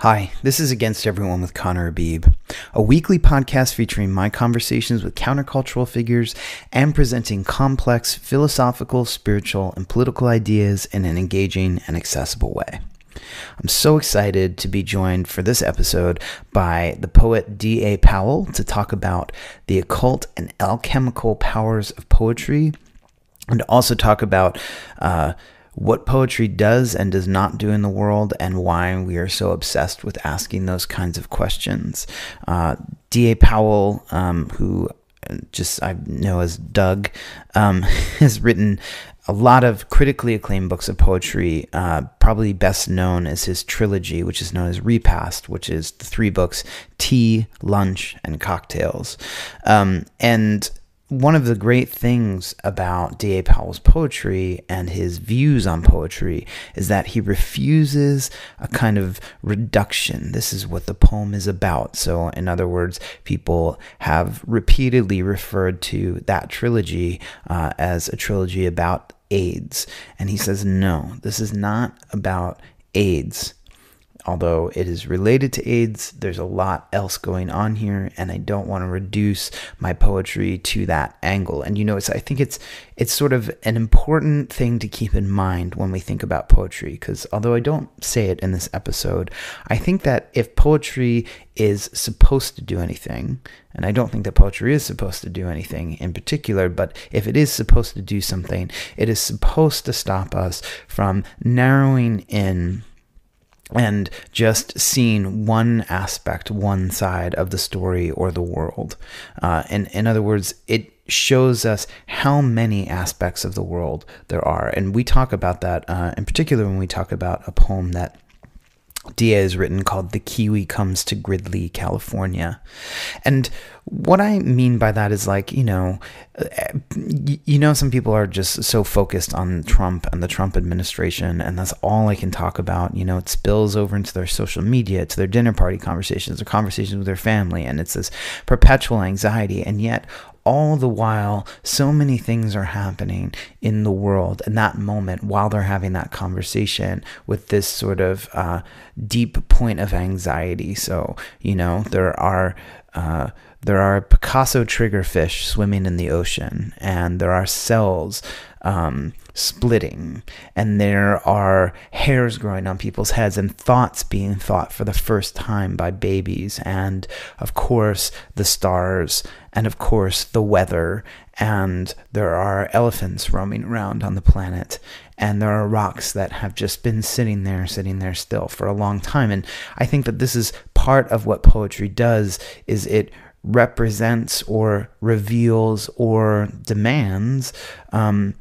Hi, this is Against Everyone with Conner Habib, a weekly podcast featuring my conversations with countercultural figures and presenting complex philosophical, spiritual, and political ideas in an engaging and accessible way. I'm so excited to be joined for this episode by the poet D.A. Powell to talk about the occult and alchemical powers of poetry and also talk about. Uh, what poetry does and does not do in the world, and why we are so obsessed with asking those kinds of questions. Uh, D.A. Powell, um, who just I know as Doug, um, has written a lot of critically acclaimed books of poetry, uh, probably best known as his trilogy, which is known as Repast, which is the three books Tea, Lunch, and Cocktails. Um, and one of the great things about D.A. Powell's poetry and his views on poetry is that he refuses a kind of reduction. This is what the poem is about. So, in other words, people have repeatedly referred to that trilogy uh, as a trilogy about AIDS. And he says, no, this is not about AIDS although it is related to AIDS, there's a lot else going on here, and I don't want to reduce my poetry to that angle. And you know, it's I think it's it's sort of an important thing to keep in mind when we think about poetry, because although I don't say it in this episode, I think that if poetry is supposed to do anything, and I don't think that poetry is supposed to do anything in particular, but if it is supposed to do something, it is supposed to stop us from narrowing in and just seeing one aspect, one side of the story or the world. Uh, in, in other words, it shows us how many aspects of the world there are. And we talk about that uh, in particular when we talk about a poem that D.A.'s written called The Kiwi Comes to Gridley, California. And what I mean by that is like, you know, eh, you know, some people are just so focused on Trump and the Trump administration, and that's all I can talk about. You know, it spills over into their social media, to their dinner party conversations, their conversations with their family, and it's this perpetual anxiety. And yet, all the while, so many things are happening in the world in that moment while they're having that conversation with this sort of uh, deep point of anxiety. So, you know, there are. Uh, there are Picasso triggerfish swimming in the ocean, and there are cells um, splitting, and there are hairs growing on people's heads, and thoughts being thought for the first time by babies, and of course, the stars, and of course, the weather, and there are elephants roaming around on the planet, and there are rocks that have just been sitting there, sitting there still for a long time. And I think that this is part of what poetry does is it represents or reveals or demands um,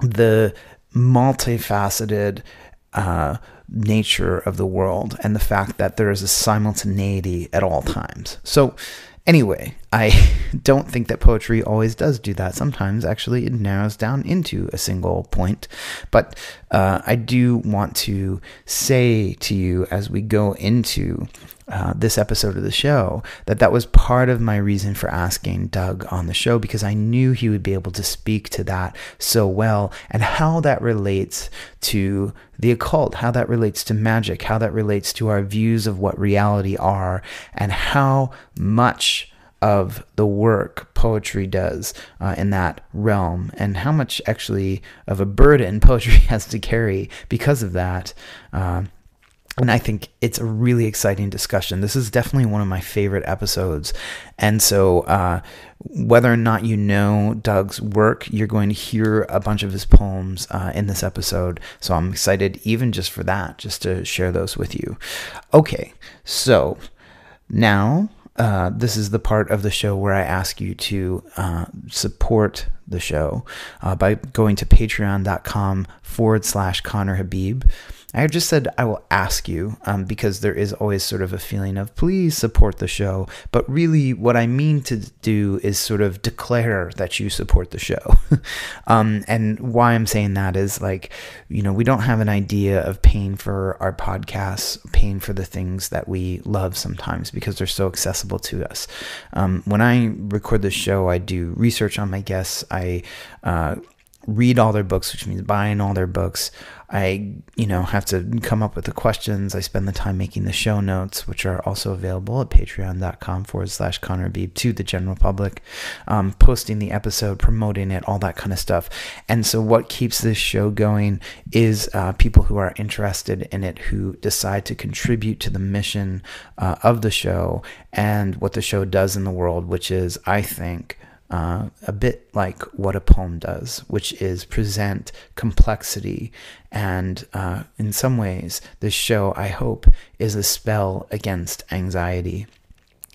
the multifaceted uh, nature of the world and the fact that there is a simultaneity at all times. So, Anyway, I don't think that poetry always does do that. Sometimes, actually, it narrows down into a single point. But uh, I do want to say to you as we go into uh, this episode of the show that that was part of my reason for asking Doug on the show because I knew he would be able to speak to that so well and how that relates to the occult, how that relates to magic, how that relates to our views of what reality are, and how much of the work poetry does uh, in that realm, and how much actually of a burden poetry has to carry because of that. Uh, and I think it's a really exciting discussion. This is definitely one of my favorite episodes. And so, uh, whether or not you know Doug's work, you're going to hear a bunch of his poems uh, in this episode. So, I'm excited even just for that, just to share those with you. Okay, so now uh, this is the part of the show where I ask you to uh, support the show uh, by going to patreon.com forward slash Conner Habib. I just said I will ask you um, because there is always sort of a feeling of please support the show. But really, what I mean to do is sort of declare that you support the show. um, and why I'm saying that is like, you know, we don't have an idea of paying for our podcasts, paying for the things that we love sometimes because they're so accessible to us. Um, when I record the show, I do research on my guests. I uh, read all their books, which means buying all their books. I, you know, have to come up with the questions. I spend the time making the show notes, which are also available at patreon.com forward slash Conner Habib to the general public, um, posting the episode, promoting it, all that kind of stuff. And so, what keeps this show going is uh, people who are interested in it, who decide to contribute to the mission uh, of the show and what the show does in the world, which is, I think, uh, a bit like what a poem does, which is present complexity. And uh, in some ways, this show, I hope, is a spell against anxiety.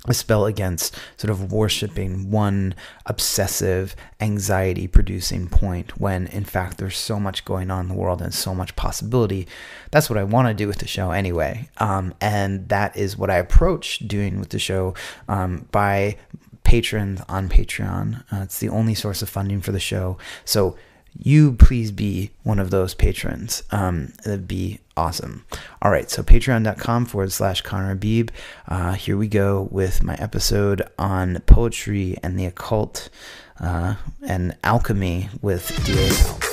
A spell against sort of worshiping one obsessive, anxiety producing point when, in fact, there's so much going on in the world and so much possibility. That's what I want to do with the show anyway. Um, and that is what I approach doing with the show um, by patrons on Patreon. Uh, it's the only source of funding for the show. So you please be one of those patrons. Um, it'd be awesome. All right, so patreon.com forward slash Conner Habib. Uh, here we go with my episode on poetry and the occult uh, and alchemy with D.A.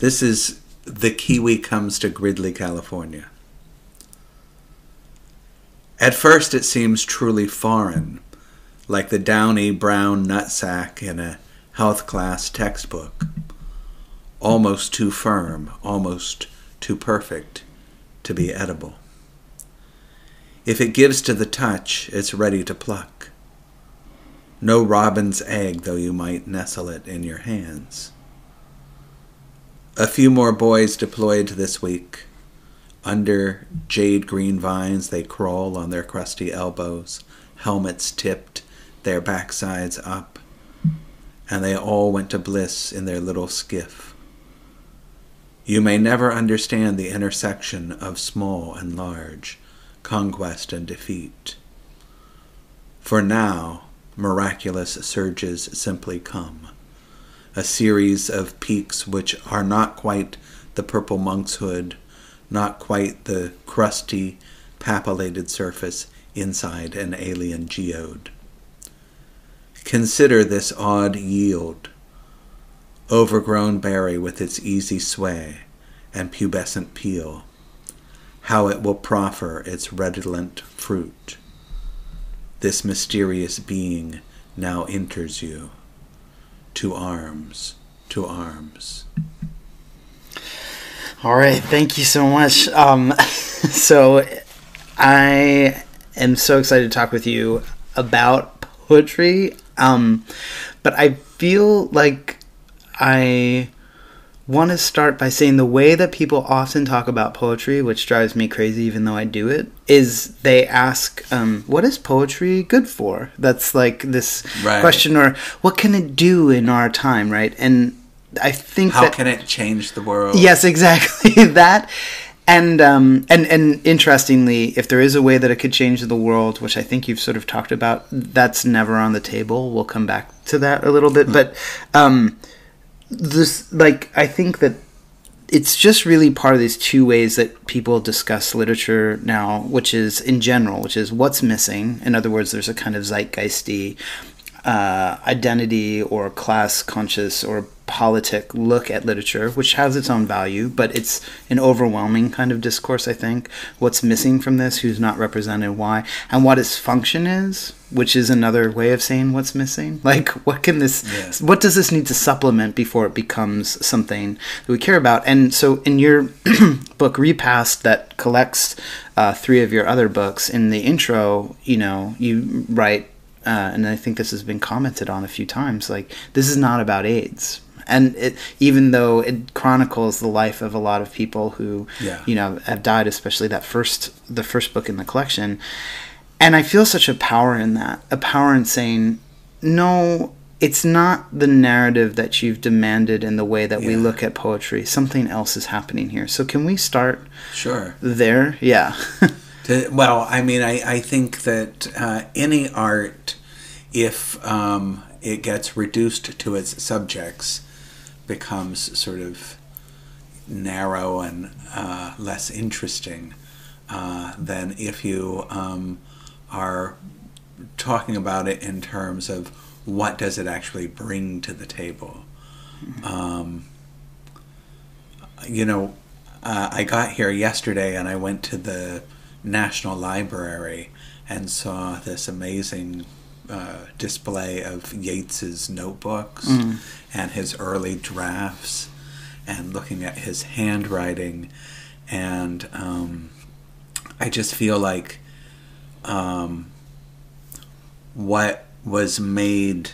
This is The Kiwi Comes to Gridley, California. At first, it seems truly foreign, like the downy brown nutsack in a health class textbook. Almost too firm, almost too perfect to be edible. If it gives to the touch, it's ready to pluck. No robin's egg, though you might nestle it in your hands. A few more boys deployed this week. Under jade green vines, they crawl on their crusty elbows, helmets tipped, their backsides up, and they all went to bliss in their little skiff. You may never understand the intersection of small and large, conquest and defeat. For now, miraculous surges simply come a series of peaks which are not quite the purple monk's hood, not quite the crusty, papillated surface inside an alien geode. Consider this odd yield, overgrown berry with its easy sway and pubescent peel, how it will proffer its redolent fruit. This mysterious being now enters you to arms, to arms. All right, thank you so much. Um, so, I am so excited to talk with you about poetry, um, but I feel like I want to start by saying the way that people often talk about poetry, which drives me crazy even though I do it, is they ask, um, What is poetry good for? That's like this right. question, or what can it do in our time, right? And I think How that, can it change the world? Yes, exactly. that. And um, and and interestingly, if there is a way that it could change the world, which I think you've sort of talked about, that's never on the table. We'll come back to that a little bit, mm. but um, this like I think that it's just really part of these two ways that people discuss literature now, which is in general, which is what's missing. In other words, there's a kind of zeitgeisty uh, identity or class conscious or politic look at literature, which has its own value, but it's an overwhelming kind of discourse, I think. What's missing from this, who's not represented, why, and what its function is, which is another way of saying what's missing. Like, what can this, yeah. what does this need to supplement before it becomes something that we care about? And so, in your book, Repast, that collects uh, three of your other books, in the intro, you know, you write uh, and I think this has been commented on a few times. Like this is not about AIDS, and it, even though it chronicles the life of a lot of people who yeah. you know have died especially that first the first book in the collection and i feel such a power in that a power in saying no it's not the narrative that you've demanded in the way that yeah. we look at poetry something else is happening here so can we start sure there yeah to, well i mean i, I think that uh, any art if um, it gets reduced to its subjects, becomes sort of narrow and uh, less interesting uh, than if you um, are talking about it in terms of what does it actually bring to the table. Um, you know, uh, I got here yesterday and I went to the National Library and saw this amazing uh, display of Yeats's notebooks Mm. and his early drafts and looking at his handwriting and um, I just feel like um, what was made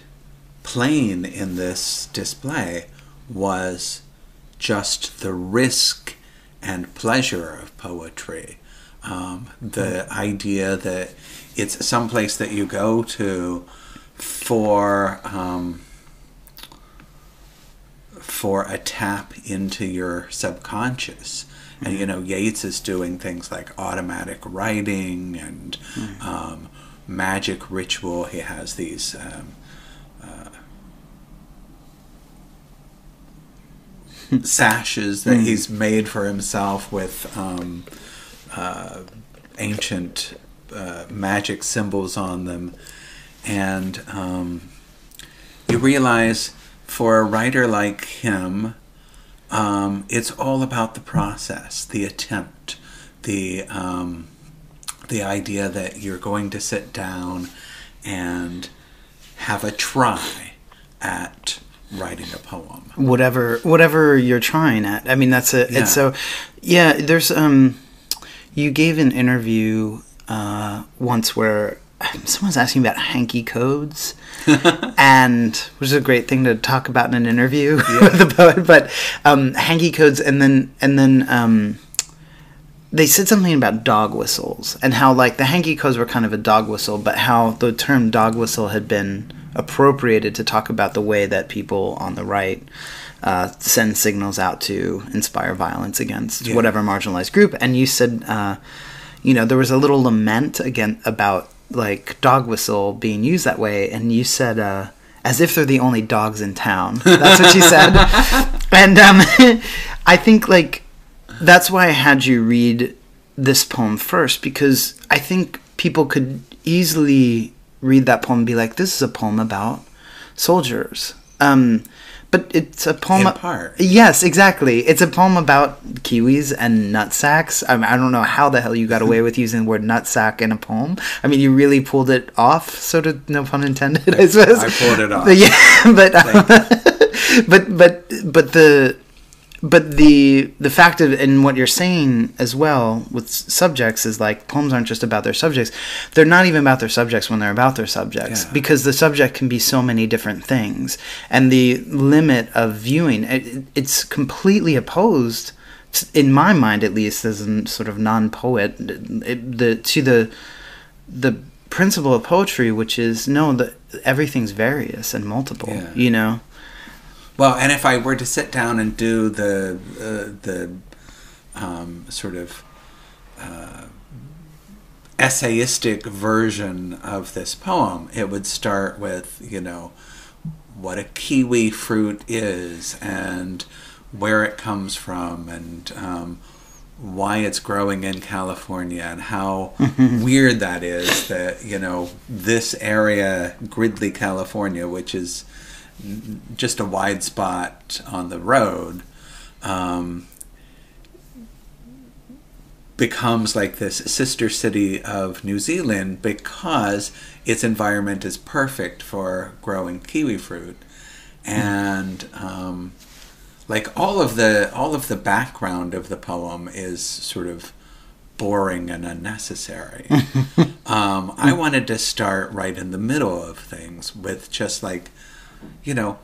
plain in this display was just the risk and pleasure of poetry. Um, the idea that it's someplace that you go to for um, for a tap into your subconscious. And you know, Yeats is doing things like automatic writing and um, magic ritual. He has these um, uh, sashes that he's made for himself with um, uh, ancient uh, magic symbols on them. And um, you realize for a writer like him, um, it's all about the process, the attempt, the um, the idea that you're going to sit down and have a try at writing a poem. whatever whatever you're trying at. I mean, that's it Yeah. it's so yeah. There's um, you gave an interview uh once where someone's asking about hanky codes, and which is a great thing to talk about in an interview with the poet. But um, hanky codes, and then and then um. They said something about dog whistles and how like the hanky codes were kind of a dog whistle, but how the term dog whistle had been appropriated to talk about the way that people on the right uh, send signals out to inspire violence against Yeah. whatever marginalized group. And you said, uh, you know, there was a little lament again about like dog whistle being used that way, and you said, uh, as if they're the only dogs in town. That's what you said. and um, I think like that's why I had you read this poem first because I think people could easily read that poem and be like, "This is a poem about soldiers." Um, but it's a poem. In part. Yes, exactly. It's a poem about kiwis and nutsacks. I, mean, I don't know how the hell you got away with using the word nutsack in a poem. I mean, you really pulled it off, sort of, no pun intended, I suppose. I pulled it off. But yeah, but but but but the but the the fact of and what you're saying as well with subjects is like poems aren't just about their subjects they're not even about their subjects when they're about their subjects Yeah. because the subject can be so many different things and the limit of viewing it, it's completely opposed in my mind at least as a sort of non-poet the to the the principle of poetry which is no that everything's various and multiple Yeah. you know Well, and if I were to sit down and do the uh, the um, sort of uh, essayistic version of this poem, it would start with you know what a kiwi fruit is and where it comes from and um, why it's growing in California and how weird that is that you know this area Gridley California which is just a wide spot on the road um, becomes like this sister city of New Zealand because its environment is perfect for growing kiwi fruit and um, like all of the all of the background of the poem is sort of boring and unnecessary. um, I wanted to start right in the middle of things with just like, you know,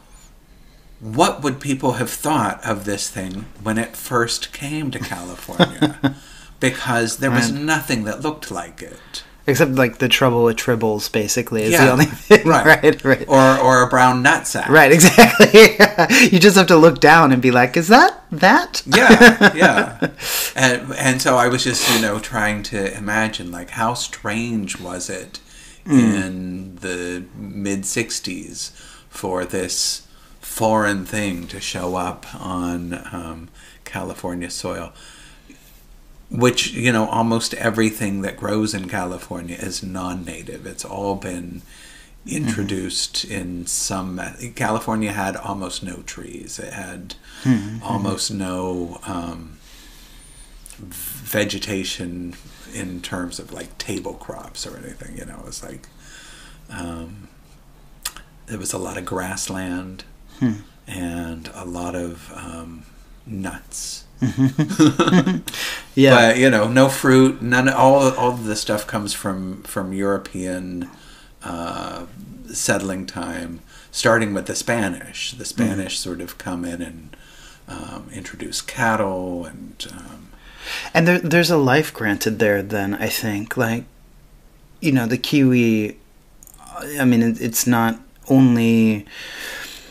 what would people have thought of this thing when it first came to California? because there was Right. nothing that looked like it. Except like the trouble with tribbles, basically, is Yeah, the only thing. right. right, right. Or or a brown nutsack. Right, exactly. you just have to look down and be like, "Is that that?" yeah, yeah. And and so I was just, you know, trying to imagine like how strange was it mm. in the mid 60s for this foreign thing to show up on um, California soil. Which, you know, almost everything that grows in California is non native. It's all been introduced in some. California had almost no trees, it had almost no um, vegetation in terms of like table crops or anything. You know, it's like um, there was a lot of grassland and a lot of um, nuts. Yeah. But you know, no fruit. None. All all of the stuff comes from from European uh, settling time, starting with the Spanish. The Spanish sort of come in and um, introduce cattle and. Um, And there, there's a life granted there, then, I think. Like, you know, the Kiwi, I mean, it, it's not only.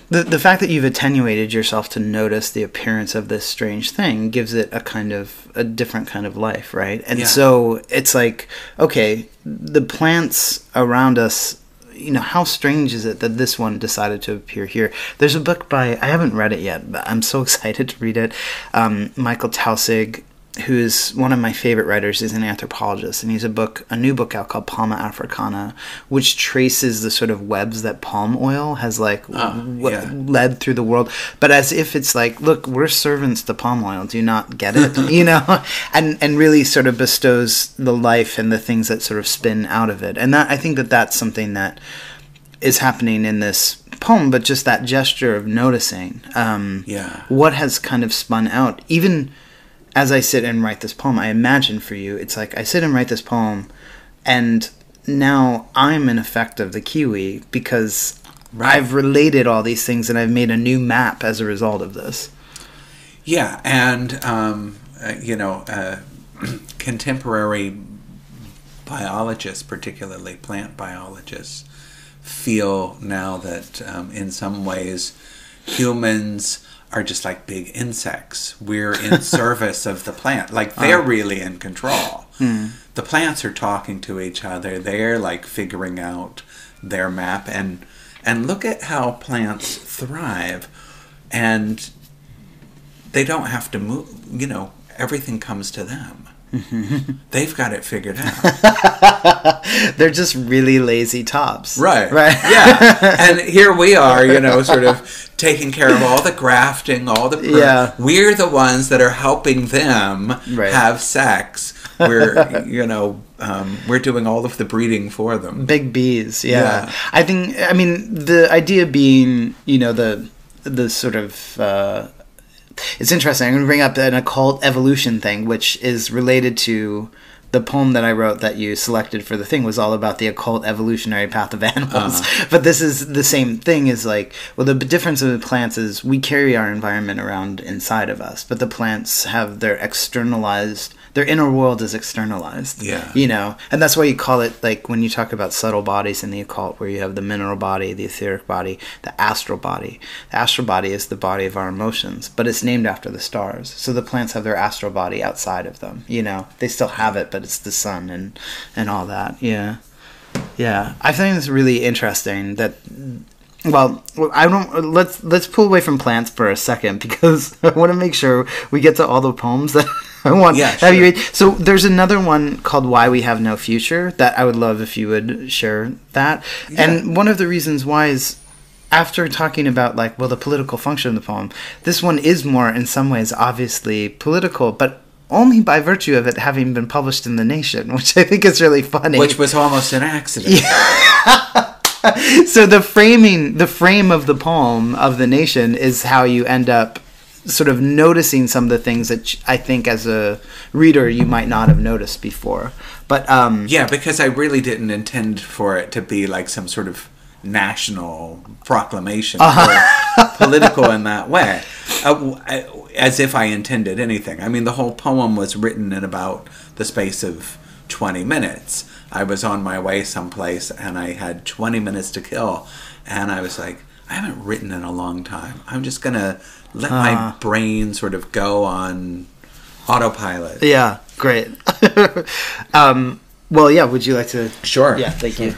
The, the fact that you've attenuated yourself to notice the appearance of this strange thing gives it a kind of a different kind of life, right? And Yeah. so it's like, okay, the plants around us, you know, how strange is it that this one decided to appear here? There's a book by, I haven't read it yet, but I'm so excited to read it. Um, Michael Taussig, who is one of my favorite writers, He's an anthropologist, and he's a book, a new book out called Palma Africana, which traces the sort of webs that palm oil has like w- yeah. led through the world, but as if it's like, look, we're servants to palm oil. Do you not get it? you know, and and really sort of bestows the life and the things that sort of spin out of it, and that I think that that's something that is happening in this poem, but just that gesture of noticing. Um, Yeah. what has kind of spun out. Even as I sit and write this poem, I imagine for you, it's like I sit and write this poem, and now I'm an effect of the Kiwi because Right. I've related all these things and I've made a new map as a result of this. Yeah, and um, uh, you know, uh, contemporary biologists, particularly plant biologists, feel now that um, in some ways humans are just like big insects. We're in service of the plant, like they're really in control. Hmm. The plants are talking to each other. They're like figuring out their map and and look at how plants thrive and they don't have to move you know everything comes to them they've got it figured out They're just really lazy tops. right Right. yeah and here we are you know sort of taking care of all the grafting all the pr- Yeah. we're the ones that are helping them Right. have sex we're you know um, we're doing all of the breeding for them Big bees, yeah. Yeah. I think I mean the idea being, you know, the the sort of uh it's interesting. I'm going to bring up an occult evolution thing which is related to the poem that I wrote that you selected for the thing was all about the occult evolutionary path of animals. Uh-huh. But this is the same thing is like, well, the difference of the plants is we carry our environment around inside of us, but the plants have their externalized, their inner world is externalized. Yeah. You know, and that's why you call it like when you talk about subtle bodies in the occult, where you have the mineral body, the etheric body, the astral body. The astral body is the body of our emotions, but it's named after the stars. So the plants have their astral body outside of them. You know, they still have it, but it's the sun and and all that. Yeah, yeah. I think it's really interesting that. Well, I don't. Let's let's pull away from plants for a second because I want to make sure we get to all the poems that I want. Yeah, Have you read? So there's another one called "Why We Have No Future" that I would love if you would share that. And one of the reasons why is after talking about like well the political function of the poem, this one is more in some ways obviously political, but only by virtue of it having been published in the Nation, which I think is really funny. which was almost an accident so the framing the frame of the poem of the nation is how you end up sort of noticing some of the things that I think as a reader you might not have noticed before. But um Yeah, because I really didn't intend for it to be like some sort of national proclamation or political in that way, uh, as if I intended anything. I mean, the whole poem was written in about the space of 20 minutes. I was on my way someplace and I had 20 minutes to kill, and I was like, I haven't written in a long time. I'm just gonna let my brain sort of go on autopilot. yeah, great. um well yeah, would you like to Sure. Yeah, thank you.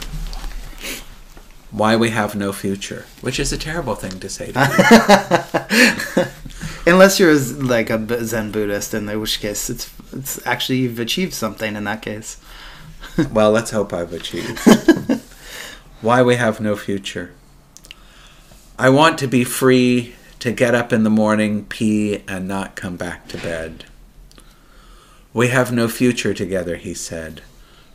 Why we have no future, which is a terrible thing to say. To Unless you're like a Zen Buddhist, in which case it's it's actually you've achieved something in that case. well, let's hope I've achieved. Why we have no future. I want to be free to get up in the morning, pee, and not come back to bed. We have no future together, he said,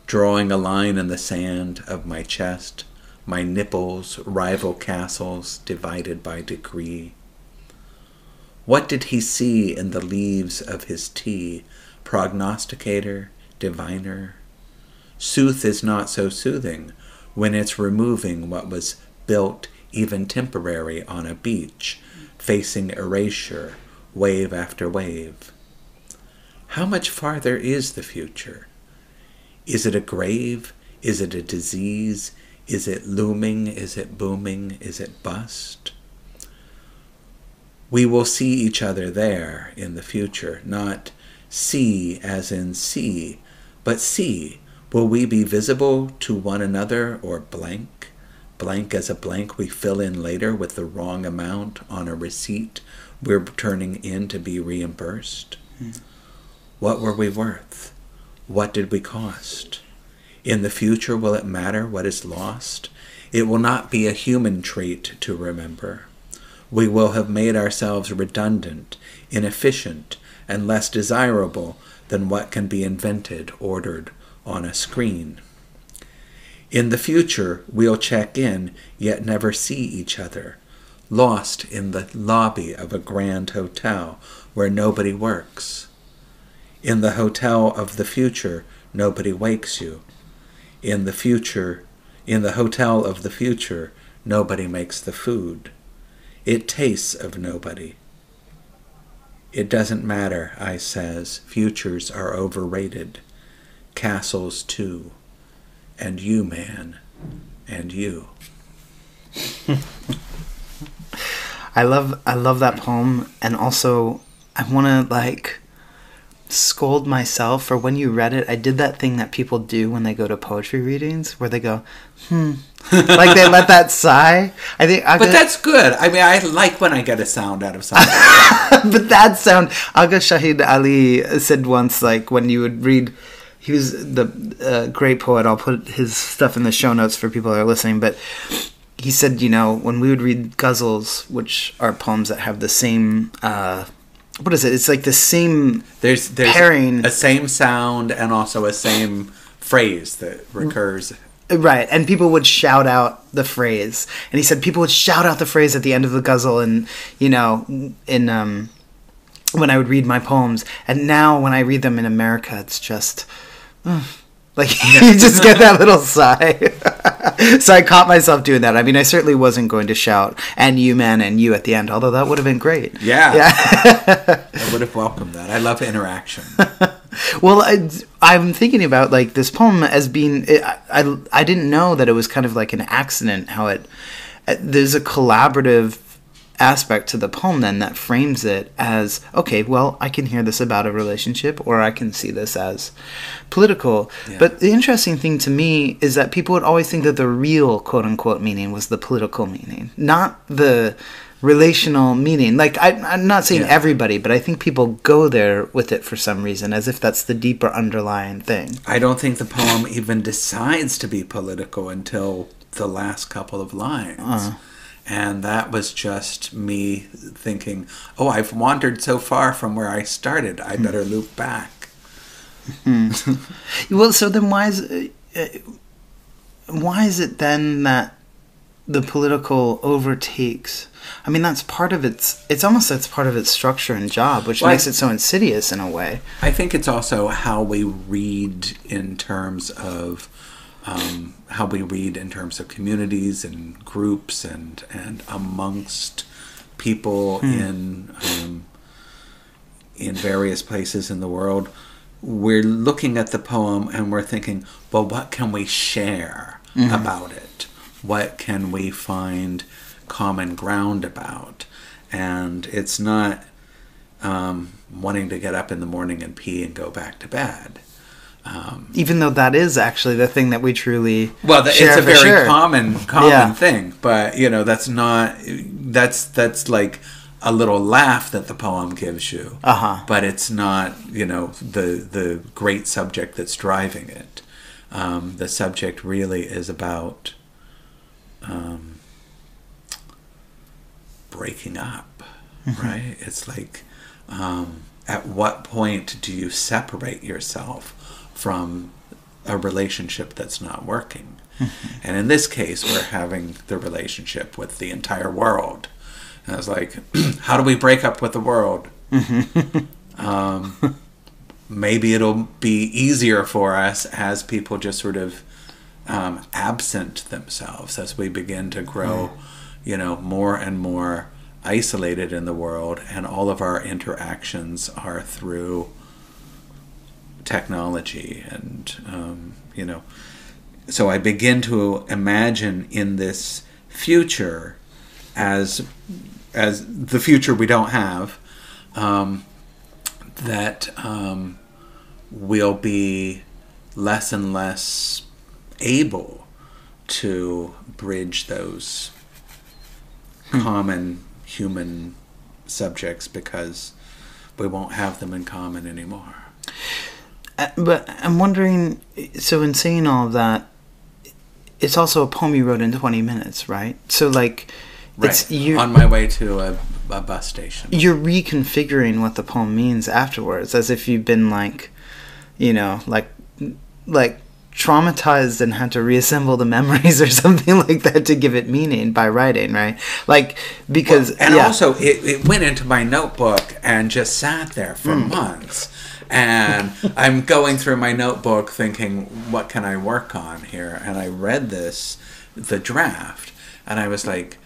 drawing a line in the sand of my chest, my nipples, rival castles divided by degree. What did he see in the leaves of his tea, prognosticator, diviner? Sooth is not so soothing when it's removing what was built even temporary on a beach, facing erasure, wave after wave. How much farther is the future? Is it a grave? Is it a disease? Is it looming? Is it booming? Is it bust? We will see each other there in the future, not see as in see, but see. Will we be visible to one another or blank? blank as a blank we fill in later with the wrong amount on a receipt we're turning in to be reimbursed? Hmm. What were we worth? What did we cost? In the future, will it matter what is lost? It will not be a human trait to remember. We will have made ourselves redundant, inefficient, and less desirable than what can be invented, ordered on a screen. In the future, we'll check in, yet never see each other, lost in the lobby of a grand hotel where nobody works. In the hotel of the future, nobody wakes you. In the future, in the hotel of the future, nobody makes the food. It tastes of nobody. It doesn't matter, I says. Futures are overrated. Castles, too and you, man, and you. I love I love that poem, and also I want to like scold myself for when you read it. I did that thing that people do when they go to poetry readings, where they go, hmm, like they let that sigh. I think, I but that's good. I mean, I like when I get a sound out of something. but that sound, Agha Shahid Ali said once, like when you would read he was the uh, great poet. I'll put his stuff in the show notes for people that are listening. But he said, you know, when we would read ghazals, which are poems that have the same. Uh, what is it? It's like the same. There's there's pairing. a same sound and also a same phrase that recurs. Right, and people would shout out the phrase, and he said people would shout out the phrase at the end of the ghazal, and you know, in um, when I would read my poems, and now when I read them in America, it's just like you just get that little sigh. so I caught myself doing that. I mean, I certainly wasn't going to shout "and you, man," and you at the end, although that would have been great. Yeah, yeah. I would have welcomed that. I love interaction. well, I, am thinking about like this poem as being. Eh, I, I I didn't know that it was kind of like an accident. How it eh, there's a collaborative aspect to the poem then that frames it as okay well i can hear this about a relationship or i can see this as political. Yeah. but the interesting thing to me is that people would always think that the real quote unquote meaning was the political meaning not the relational meaning. Like I, am not saying yeah. everybody but i think people go there with it for some reason as if that's the deeper underlying thing. I don't think the poem even decides to be political until the last couple of lines. Uh and that was just me thinking, oh, I've wandered so far from where I started. I hmm. better loop back. Mm-hmm. well, so then why is it, uh, why is it then that the political overtakes? I mean, that's part of its. It's almost that's part of its structure and job, which well, makes I, it so insidious in a way. I think it's also how we read in terms of um, how we read in terms of communities and groups and and amongst people hmm. in um, in various places in the world. We're looking at the poem and we're thinking, well, what can we share mm-hmm. about it? What can we find common ground about? And it's not um, wanting to get up in the morning and pee and go back to bed Um, Even though that is actually the thing that we truly well, th- share it's a very sure. common common Yeah. thing, but you know that's not that's that's like a little laugh that the poem gives you, Uh-huh. but it's not you know the the great subject that's driving it. Um, the subject really is about um, breaking up, right? It's like um, at what point do you separate yourself from a relationship that's not working? And in this case, we're having the relationship with the entire world. And I was like, how do we break up with the world? um, maybe it'll be easier for us as people just sort of um, absent themselves as we begin to grow, you know, more and more isolated in the world, and all of our interactions are through technology and um, you know so i begin to imagine in this future as as the future we don't have um, that um, we'll be less and less able to bridge those common human subjects because we won't have them in common anymore. Uh, But I'm wondering, so in saying all of that, it's also a poem you wrote in 20 minutes, right? So like, it's Right. you On my way to a, a bus station. you're reconfiguring what the poem means afterwards, as if you've been like, you know, like like traumatized and had to reassemble the memories or something like that to give it meaning by writing, right? Like because and yeah. also it, it went into my notebook and just sat there for Hmm. months and i'm going through my notebook thinking what can i work on here and i read this the draft and i was like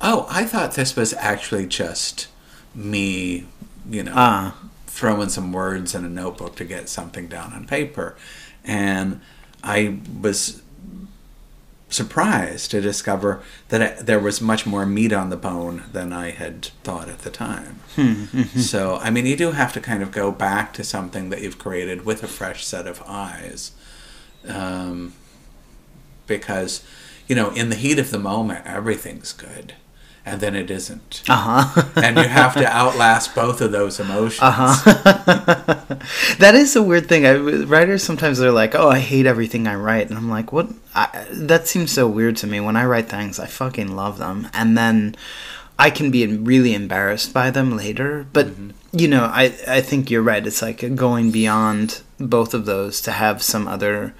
oh i thought this was actually just me you know Ah. throwing some words in a notebook to get something down on paper and i was surprised to discover that there was much more meat on the bone than I had thought at the time. so, I mean, you do have to kind of go back to something that you've created with a fresh set of eyes. Um, because, you know, in the heat of the moment, everything's good. And then it isn't. uh-huh. and you have to outlast both of those emotions. Uh-huh. that is a weird thing. I, writers sometimes they're like, "Oh, I hate everything I write," and I'm like, "What?" I, that seems so weird to me. When I write things, I fucking love them, and then I can be really embarrassed by them later. But you know, I I think you're right. It's like going beyond both of those to have some other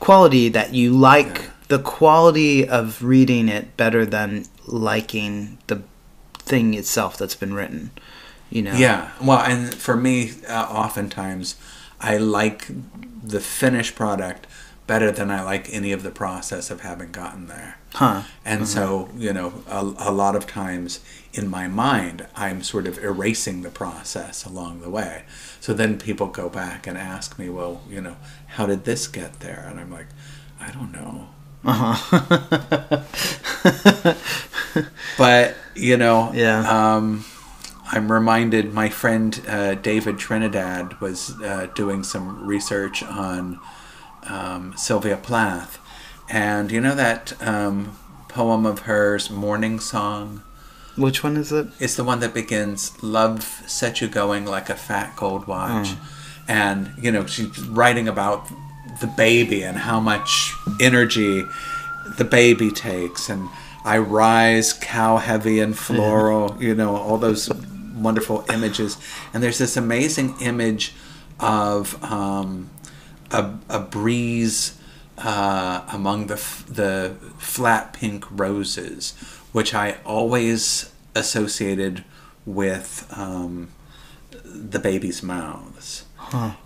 quality that you like. The quality of reading it better than liking the thing itself that's been written. You know. Yeah. Well, and for me, uh, oftentimes, I like the finished product better than I like any of the process of having gotten there. Huh. And so, you know, a, a lot of times in my mind, I'm sort of erasing the process along the way. So then people go back and ask me, well, you know, how did this get there? And I'm like, I don't know. but, you know, Yeah. um, I'm reminded my friend uh, David Trinidad was uh, doing some research on um, Sylvia Plath. And you know that um, poem of hers, Morning Song? Which one is it? It's the one that begins, Love set you going like a fat gold watch. And, you know, she's writing about the baby and how much energy the baby takes. And I rise cow heavy and floral, you know, all those wonderful images. And there's this amazing image of um, a, a breeze uh, among the, f- the flat pink roses, which I always associated with um, the baby's mouths.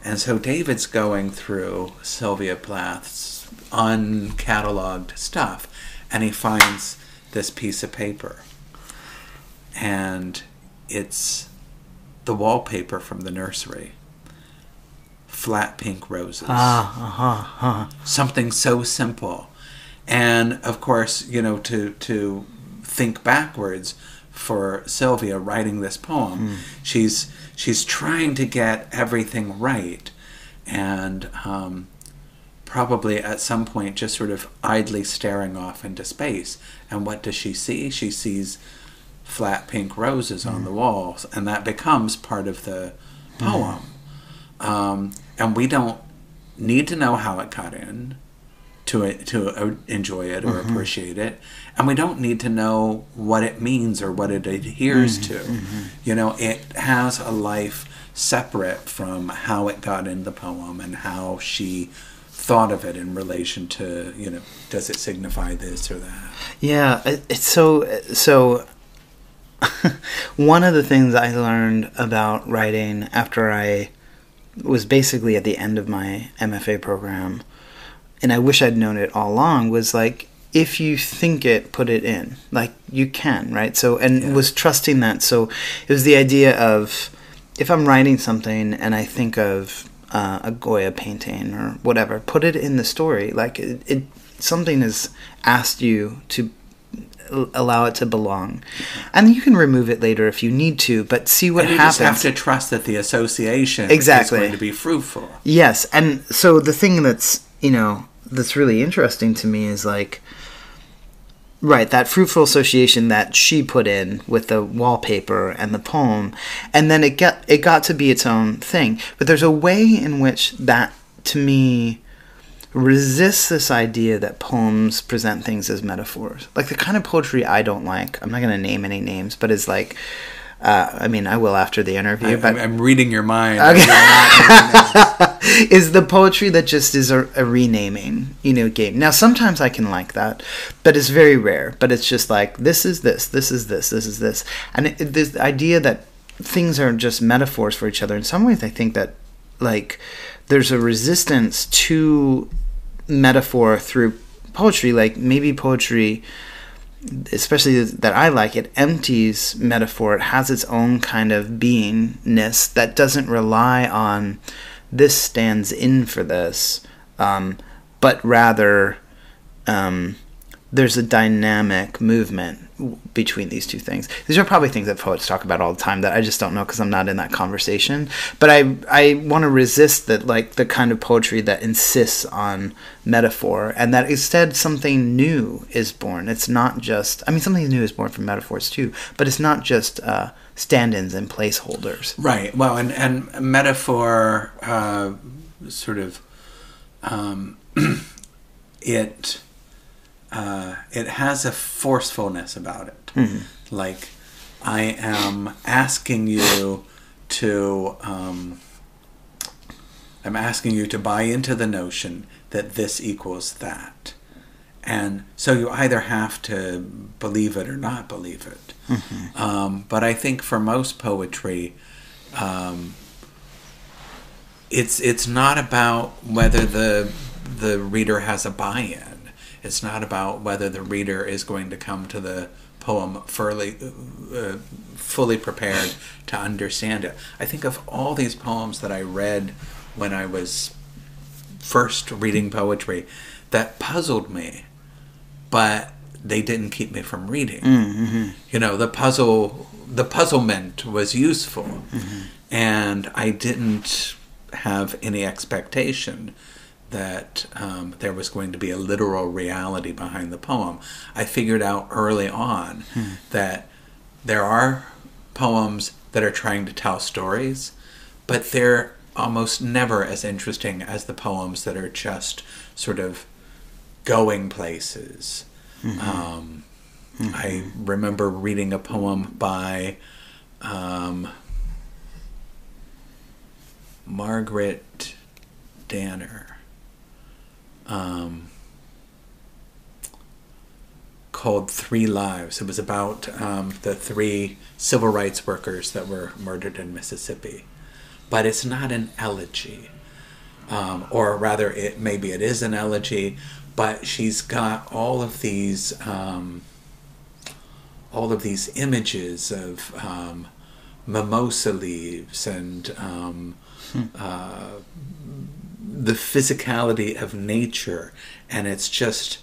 And so David's going through Sylvia Plath's uncatalogued stuff, and he finds this piece of paper. And it's the wallpaper from the nursery. Flat pink roses. Ah, uh-huh, uh-huh. something so simple. And of course you know to to think backwards for Sylvia writing this poem she's she's trying to get everything right and um, probably at some point just sort of idly staring off into space. And what does she see? She sees flat pink roses on the walls, and that becomes part of the poem. Um, and we don't need to know how it got in to to uh, enjoy it or appreciate it, and we don't need to know what it means or what it adheres mm-hmm. to. Mm-hmm. You know, it has a life separate from how it got in the poem and how she thought of it in relation to you know does it signify this or that Yeah, it's so so. one of the things I learned about writing after I was basically at the end of my MFA program, and I wish I'd known it all along, was like if you think it, put it in. Like you can, right? So and Yeah. was trusting that. So it was the idea of if I'm writing something and I think of uh, a Goya painting or whatever, put it in the story. Like it, it something has asked you to allow it to belong, and you can remove it later if you need to. But see what and you happens. just have to trust that the association Exactly. is going to be fruitful Yes, and so the thing that's you know that's really interesting to me is like, right, that fruitful association that she put in with the wallpaper and the poem, and then it got it got to be its own thing. But there's a way in which that, to me, resists this idea that poems present things as metaphors. Like the kind of poetry I don't like. I'm not going to name any names, but it's like. Uh, I mean, I will after the interview. I, but am reading your mind Okay. Is the poetry that just is a, a renaming, you know, game. Now, sometimes I can like that, but it's very rare. But it's just like this is this, this is this, this is this, and it, this idea that things are just metaphors for each other. In some ways, I think that like there's a resistance to metaphor through poetry. Like maybe poetry especially that I like, it empties metaphor. It has its own kind of beingness that doesn't rely on this stands in for this, um, but rather um, there's a dynamic movement between these two things. These are probably things that poets talk about all the time that I just don't know because I'm not in that conversation. But I I want to resist that like the kind of poetry that insists on metaphor and that instead something new is born. It's not just I mean something new is born from metaphors too, but it's not just uh, stand-ins and placeholders. Right. Well, and and metaphor uh, sort of um, it uh, it has a forcefulness about it. Like I am asking you to um, I'm asking you to buy into the notion that this equals that. And so you either have to believe it or not believe it. Um, but I think for most poetry, um, it's it's not about whether the the reader has a buy-in. It's not about whether the reader is going to come to the poem fully uh, fully prepared to understand it. I think of all these poems that I read when I was first reading poetry that puzzled me, but they didn't keep me from reading. Mm, mm-hmm. You know, the puzzle the puzzlement was useful, mm-hmm. and I didn't have any expectation that um, there was going to be a literal reality behind the poem. I figured out early on hmm. that there are poems that are trying to tell stories, but they're almost never as interesting as the poems that are just sort of going places. Um, I remember reading a poem by um, Margaret Danner um, called Three Lives. It was about um, the three civil rights workers that were murdered in Mississippi. But it's not an elegy. Um, or rather, it maybe it is an elegy, but she's got all of these um, all of these images of um, mimosa leaves and um, uh, the physicality of nature, and it's just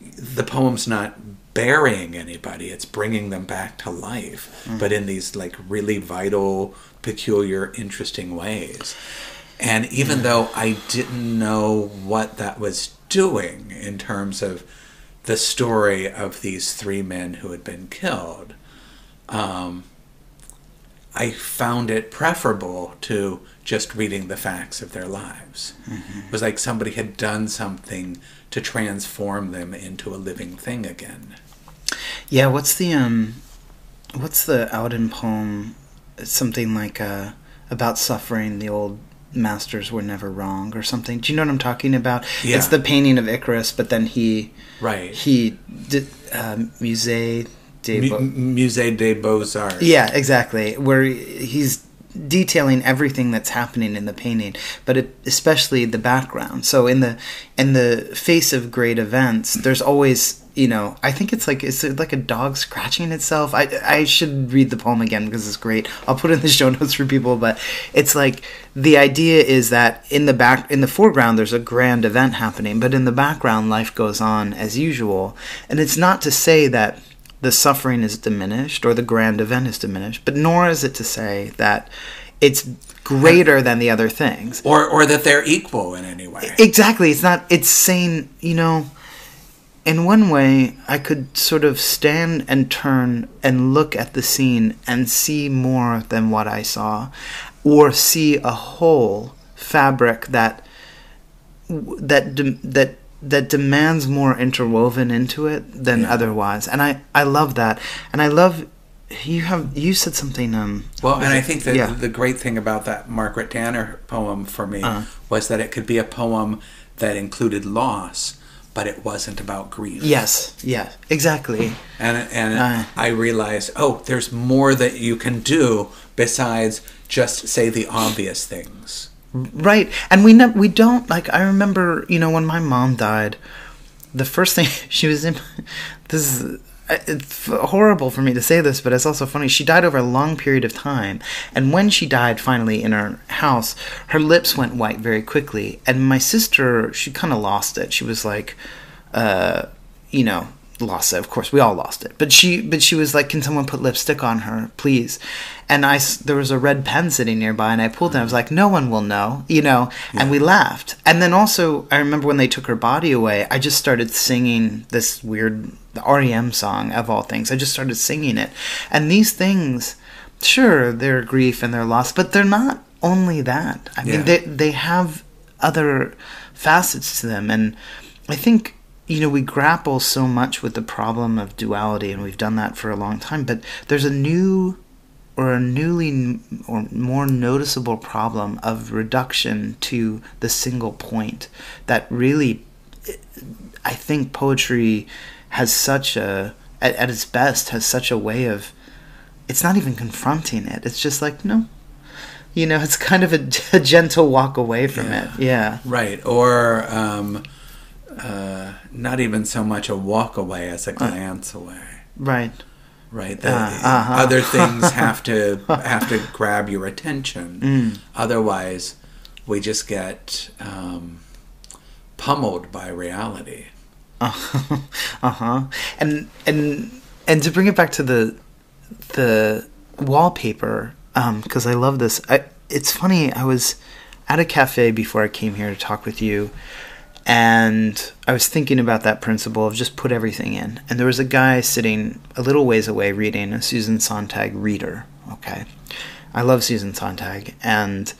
the poem's not burying anybody; it's bringing them back to life, but in these like really vital, peculiar, interesting ways. And even though I didn't know what that was doing in terms of the story of these three men who had been killed, um, I found it preferable to just reading the facts of their lives. It was like somebody had done something to transform them into a living thing again. Yeah, what's the um what's the Auden poem It's something like uh about suffering the old masters were never wrong or something. Do you know what I'm talking about? Yeah. It's the painting of Icarus, but then he Right. he did uh, Musée des Mu- Beaux- Musée des Beaux-Arts. Yeah, exactly. Where he's detailing everything that's happening in the painting, but it, especially the background. So in the in the face of great events, there's always you know I think it's like it's like a dog scratching itself. I I should read the poem again because it's great. I'll put it in the show notes for people, but it's like the idea is that in the back in the foreground there's a grand event happening, but in the background life goes on as usual. And it's not to say that the suffering is diminished or the grand event is diminished, but nor is it to say that it's greater than the other things. Or, or that they're equal in any way. Exactly. It's not, it's saying, you know, in one way, I could sort of stand and turn and look at the scene and see more than what I saw, or see a whole fabric that that de- that that demands more interwoven into it than Yeah. otherwise. And I I love that, and I love you have you said something um Well, and I think that Yeah. the great thing about that Margaret Danner poem for me Uh-huh. was that it could be a poem that included loss, but it wasn't about grief. yes yeah exactly And and Uh. I realized, oh, there's more that you can do besides just say the obvious things. Right, and we ne- we don't like. I remember, you know, when my mom died, the first thing she was in. This is it's horrible for me to say this, but it's also funny. She died over a long period of time, and when she died finally in her house, her lips went white very quickly. And my sister, she kind of lost it. She was like, uh, you know, lost it. Of course, we all lost it. But she, but she was like, "Can someone put lipstick on her, please?" And I, there was a red pen sitting nearby, and I pulled it. I was like, "No one will know," you know. And we laughed. And then also, I remember when they took her body away, I just started singing this weird REM song of all things. I just started singing it, and these things, sure, they're grief and they're loss, but they're not only that. I Yeah. mean, they they have other facets to them, and I think you know we grapple so much with the problem of duality, and we've done that for a long time. But there's a new or a newly or more noticeable problem of reduction to the single point that really I think poetry has such a at, at its best has such a way of it's not even confronting it it's just like no you know it's kind of a, a gentle walk away from Yeah. it yeah Right. Or um, uh, not even so much a walk away as a glance away. right Right. The, Uh, uh-huh. Other things have to have to grab your attention. Mm. Otherwise, we just get um, pummeled by reality. uh-huh and and and to bring it back to the the wallpaper um because i love this I, it's funny i was at a cafe before i came here to talk with you and i was thinking about that principle of just put everything in and there was a guy sitting a little ways away reading a susan sontag reader okay i love susan sontag and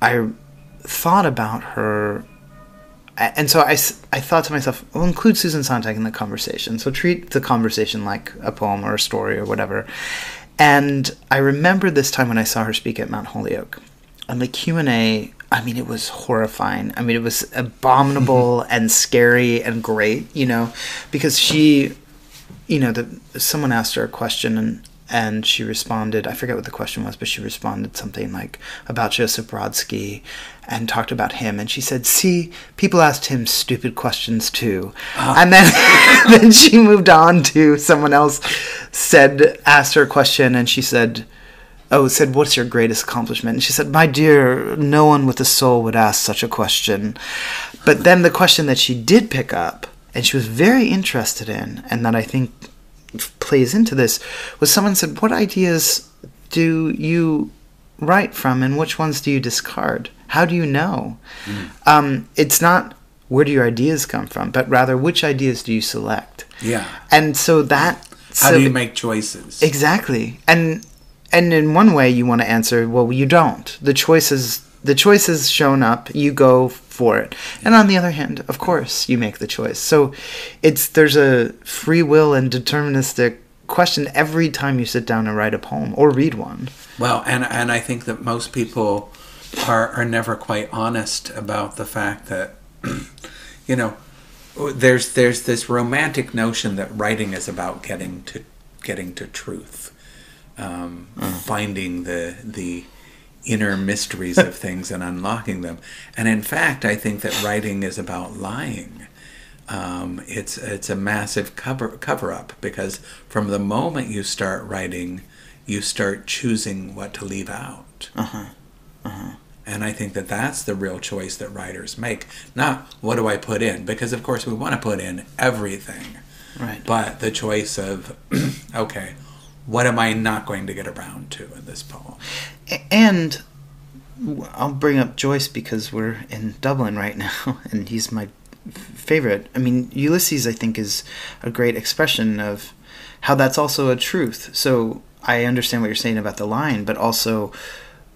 i thought about her and so I, I thought to myself, well, include Susan Sontag in the conversation. So treat the conversation like a poem or a story or whatever. And I remember this time when I saw her speak at Mount Holyoke. And the Q&A, I mean, it was horrifying. I mean, it was abominable and scary and great, you know, because she, you know, the, someone asked her a question and and she responded i forget what the question was but she responded something like about joseph brodsky and talked about him. And she said see people asked him stupid questions too. Ah. And then then she moved on to someone else said asked her a question and she said oh said what's your greatest accomplishment and she said my dear no one with a soul would ask such a question but then the question that she did pick up and she was very interested in and that i think plays into this was someone said what ideas do you write from and which ones do you discard How do you know? Um, it's not where do your ideas come from, but rather which ideas do you select? Yeah. And so that How so do you make choices? exactly and and in one way you want to answer well you don't. The choices the choice has shown up you go for it. And on the other hand of course you make the choice. So it's there's a free will and deterministic question every time you sit down and write a poem or read one. Well, and and I think that most people are are never quite honest about the fact that you know there's there's this romantic notion that writing is about getting to getting to truth, um, finding the the inner mysteries of things and unlocking them. And in fact, I think that writing is about lying. Um, it's it's a massive cover cover up because from the moment you start writing, you start choosing what to leave out. Uh-huh. Uh-huh. And I think that that's the real choice that writers make. Not what do I put in, because of course we want to put in everything, right but the choice of okay, what am I not going to get around to in this poem? And I'll bring up Joyce because we're in Dublin right now, and he's my favorite. I mean, Ulysses, I think, is a great expression of how that's also a truth. So I understand what you're saying about the line, but also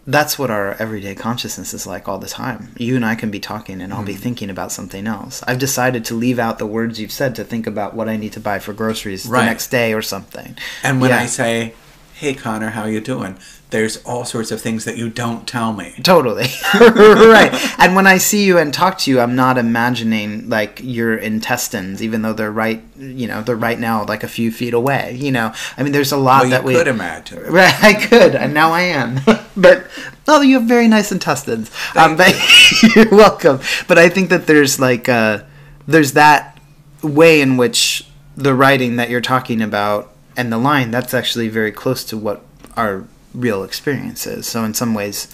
that's what our everyday consciousness is like all the time. You and I can be talking, and I'll be hmm. thinking about something else. I've decided to leave out the words you've said to think about what I need to buy for groceries Right. the next day or something. And when Yeah. I say, "Hey Conner, how you doing?" There's all sorts of things that you don't tell me. Totally. right. And when I see you and talk to you, I'm not imagining like your intestines, even though they're right, you know, they're right now like a few feet away. You know, I mean, there's a lot Well, that we could imagine. Right, I could, and now I am. but oh, you have very nice intestines. Um, but you're welcome. But I think that there's like uh, there's that way in which the writing that you're talking about and the line that's actually very close to what our real experience is. So in some ways,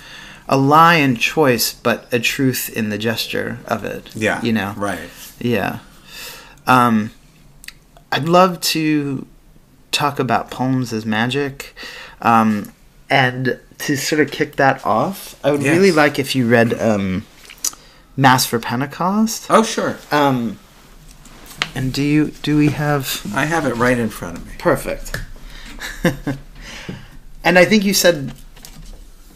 a lie in choice, but a truth in the gesture of it. Yeah. you know. Right. Yeah. Um, I'd love to talk about poems as magic. Um, and to sort of kick that off, I would Yes. really like if you read um, Mass for Pentecost. Oh, sure. Um, and do you do we have I have it right in front of me. perfect? and I think you said,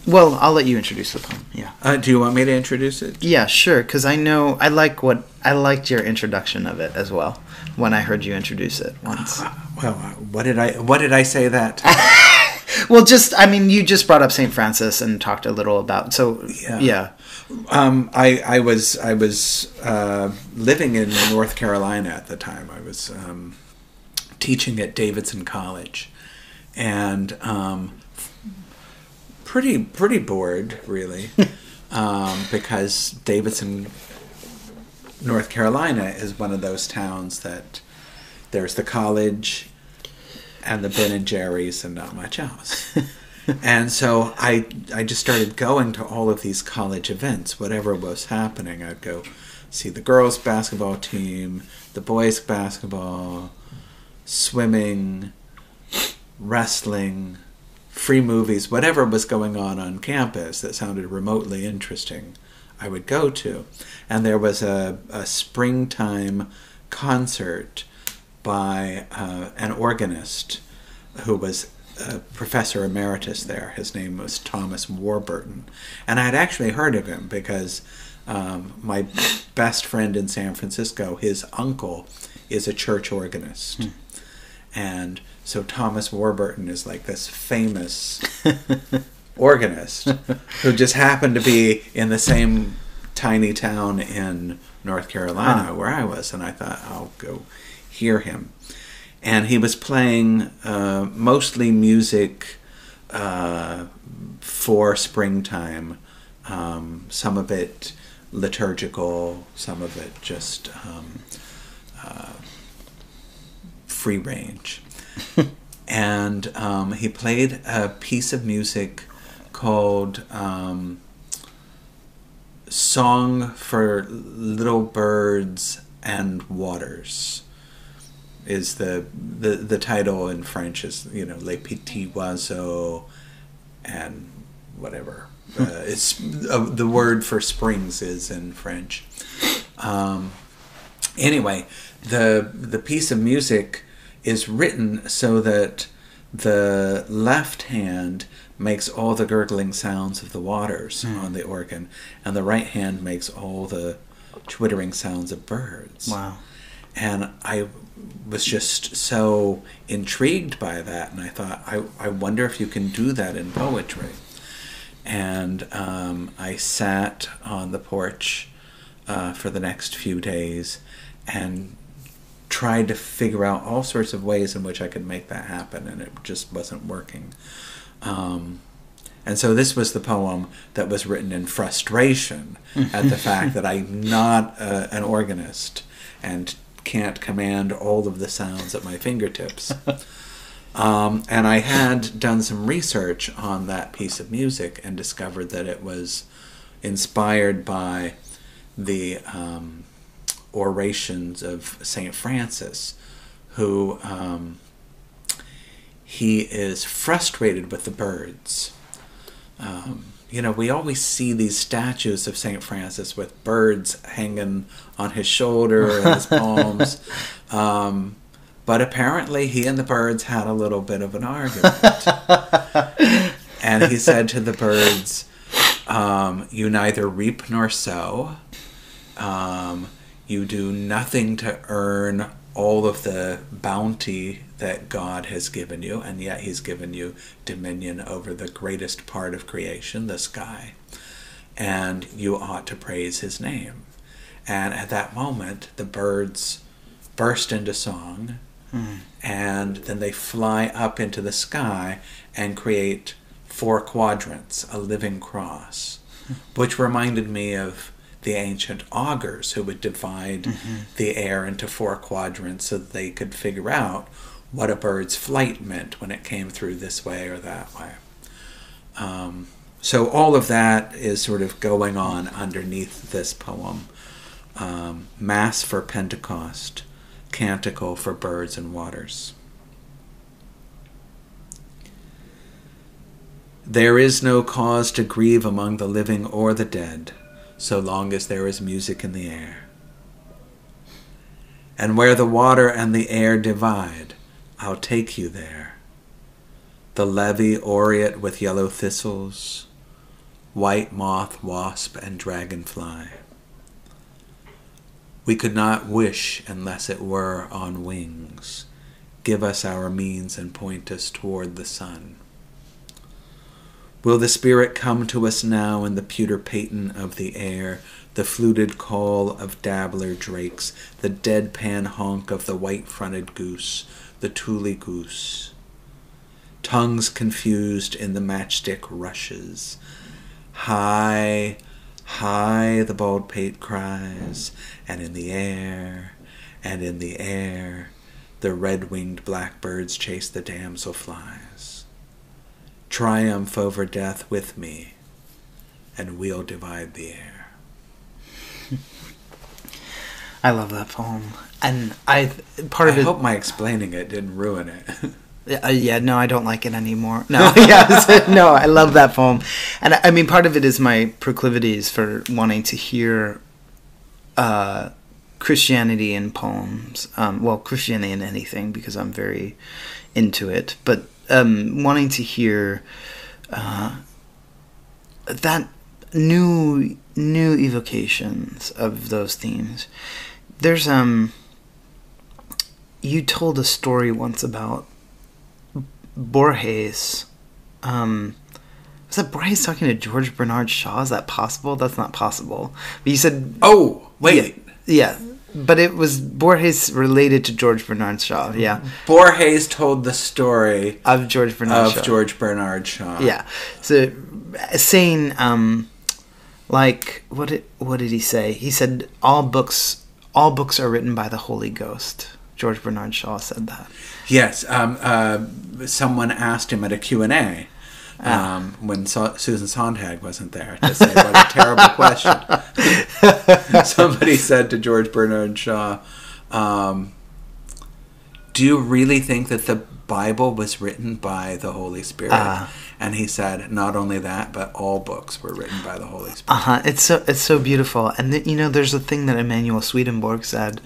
well, I'll let you introduce the poem. Yeah. Uh, do you want me to introduce it? Yeah, sure. Because I know I like what I liked your introduction of it as well when I heard you introduce it once. Well, uh, what did I what did I say that? well, just I mean, you just brought up Saint Francis and talked a little about. So Yeah. yeah, Um, I I was I was uh, living in North Carolina at the time. I was um, teaching at Davidson College, and um, pretty pretty bored really, um, because Davidson, North Carolina, is one of those towns that there's the college and the Ben and Jerry's and not much else. and so I I just started going to all of these college events, whatever was happening. I'd go see the girls' basketball team, the boys' basketball, swimming, wrestling, free movies, whatever was going on on campus that sounded remotely interesting, I would go to. And there was a, a springtime concert by uh, an organist who was a professor emeritus there. His name was Thomas Warburton. And I had actually heard of him because um, my best friend in San Francisco, his uncle, is a church organist. And so Thomas Warburton is like this famous organist who just happened to be in the same tiny town in North Carolina where I was. And I thought, I'll go hear him. And he was playing uh, mostly music uh, for springtime, um, some of it liturgical, some of it just um, uh, free range. and um, he played a piece of music called um, Song for Little Birds and Waters is the, the the title in French is you know Les Petits Oiseaux and whatever Uh, it's uh, the word for springs is in French. Um, anyway, the the piece of music is written so that the left hand makes all the gurgling sounds of the waters on the organ, and the right hand makes all the twittering sounds of birds. Wow. And I was just so intrigued by that, and I thought, I, I wonder if you can do that in poetry. And um, I sat on the porch uh, for the next few days and tried to figure out all sorts of ways in which I could make that happen, and it just wasn't working. Um, and so this was the poem that was written in frustration at the fact that I'm not uh, an organist and can't command all of the sounds at my fingertips. Um, and I had done some research on that piece of music and discovered that it was inspired by the um, orations of Saint Francis, who um, he is frustrated with the birds. Um, you know, we always see these statues of Saint Francis with birds hanging on his shoulder and his palms. Um, but apparently, he and the birds had a little bit of an argument. and he said to the birds, um, You neither reap nor sow. Um, you do nothing to earn all of the bounty that God has given you, and yet He's given you dominion over the greatest part of creation, the sky. And you ought to praise His name. And at that moment, the birds burst into song, and then they fly up into the sky and create four quadrants, a living cross, which reminded me of the ancient augurs who would divide the air into four quadrants so that they could figure out what a bird's flight meant when it came through this way or that way. Um, so all of that is sort of going on underneath this poem. Um, Mass for Pentecost, Canticle for Birds and Waters. There is no cause to grieve among the living or the dead, so long as there is music in the air. And where the water and the air divide, I'll take you there. The levee aureate with yellow thistles, white moth, wasp, and dragonfly. We could not wish unless it were on wings. Give us our means and point us toward the sun. Will the Spirit come to us now in the pewter paten of the air, the fluted call of dabbler drakes, the deadpan honk of the white fronted goose, the tule goose? Tongues confused in the matchstick rushes. High, high the bald pate cries, and in the air, and in the air, the red winged blackbirds chase the damsel flies. Triumph over death with me, and we'll divide the air. I love that poem, and I part I of it. hope my explaining it didn't ruin it. Uh, yeah, no, I don't like it anymore. No, yeah, no, I love that poem, and I, I mean, part of it is my proclivities for wanting to hear uh, Christianity in poems. Um, well, Christianity in anything because I'm very into it, but um, wanting to hear uh, that new new evocations of those themes. There's um. You told a story once about Borges. Um, was that Borges talking to George Bernard Shaw? Is that possible? That's not possible. But you said, oh, wait. yeah, but it was Borges related to George Bernard Shaw. Yeah, Borges told the story of George Bernard of Shaw. George Bernard Shaw. Yeah. So saying um like what did what did he say? He said all books all books are written by the Holy Ghost. George Bernard Shaw said that. Yes, um, uh, someone asked him at a Q&A Ah. um, when so- Susan Sontag wasn't there to say what a terrible question. Somebody said to George Bernard Shaw, um, do you really think that the Bible was written by the Holy Spirit. Ah. and he said, not only that, but all books were written by the Holy Spirit. Uh huh. It's so it's so beautiful, and th- you know, there's a thing that Emanuel Swedenborg said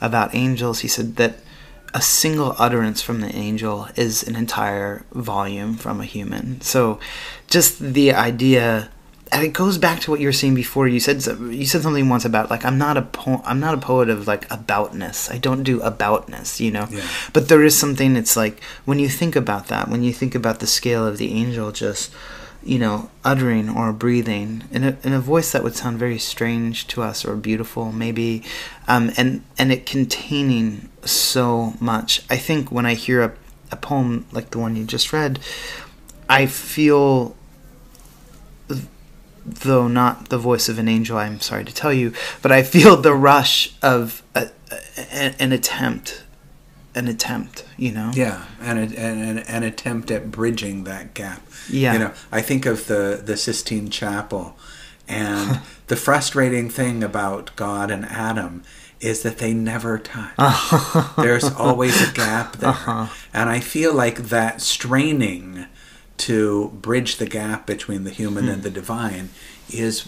about angels. He said that a single utterance from the angel is an entire volume from a human. So, just the idea, and it goes back to what you were saying before. You said you said something once about like I'm not a po- I'm not a poet of like aboutness. I don't do aboutness, you know. Yeah. But there is something. It's like when you think about that, when you think about the scale of the angel, just you know, uttering or breathing in a, in a voice that would sound very strange to us or beautiful, maybe, um, and and it containing so much. I think when I hear a, a poem like the one you just read, I feel, though not the voice of an angel, I'm sorry to tell you, but I feel the rush of a, a, an attempt, an attempt, you know. Yeah, and, an, an attempt at bridging that gap. Yeah. You know, I think of the the Sistine Chapel, and the frustrating thing about God and Adam is that they never touch. There's always a gap uh-huh. there, and I feel like that straining to bridge the gap between the human and the divine is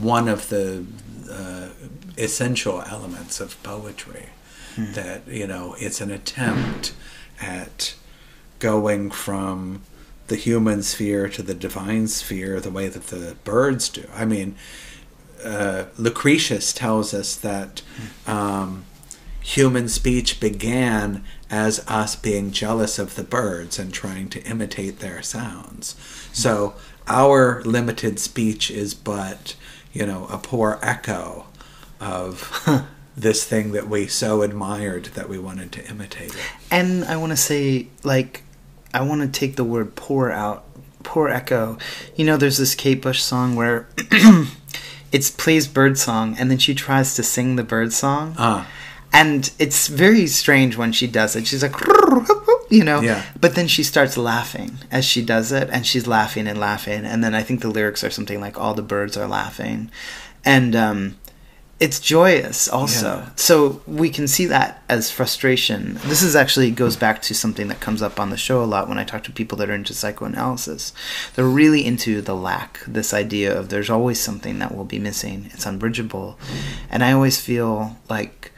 one of the uh, essential elements of poetry. That you know, it's an attempt at going from the human sphere to the divine sphere the way that the birds do. I mean, uh, Lucretius tells us that um, human speech began as us being jealous of the birds and trying to imitate their sounds. So our limited speech is but, you know, a poor echo of this thing that we so admired that we wanted to imitate it. And I want to say, like, I want to take the word poor out. Poor echo. You know, there's this Kate Bush song where it's plays bird song, and then she tries to sing the bird song. Ah. And it's very strange when she does it. She's like, you know, Yeah. but then she starts laughing as she does it, and she's laughing and laughing. And then I think the lyrics are something like, all the birds are laughing. And, um, it's joyous also Yeah. so we can see that as frustration this is actually goes back to something that comes up on the show a lot when i talk to people that are into psychoanalysis they're really into the lack this idea of there's always something that will be missing it's unbridgeable and i always feel like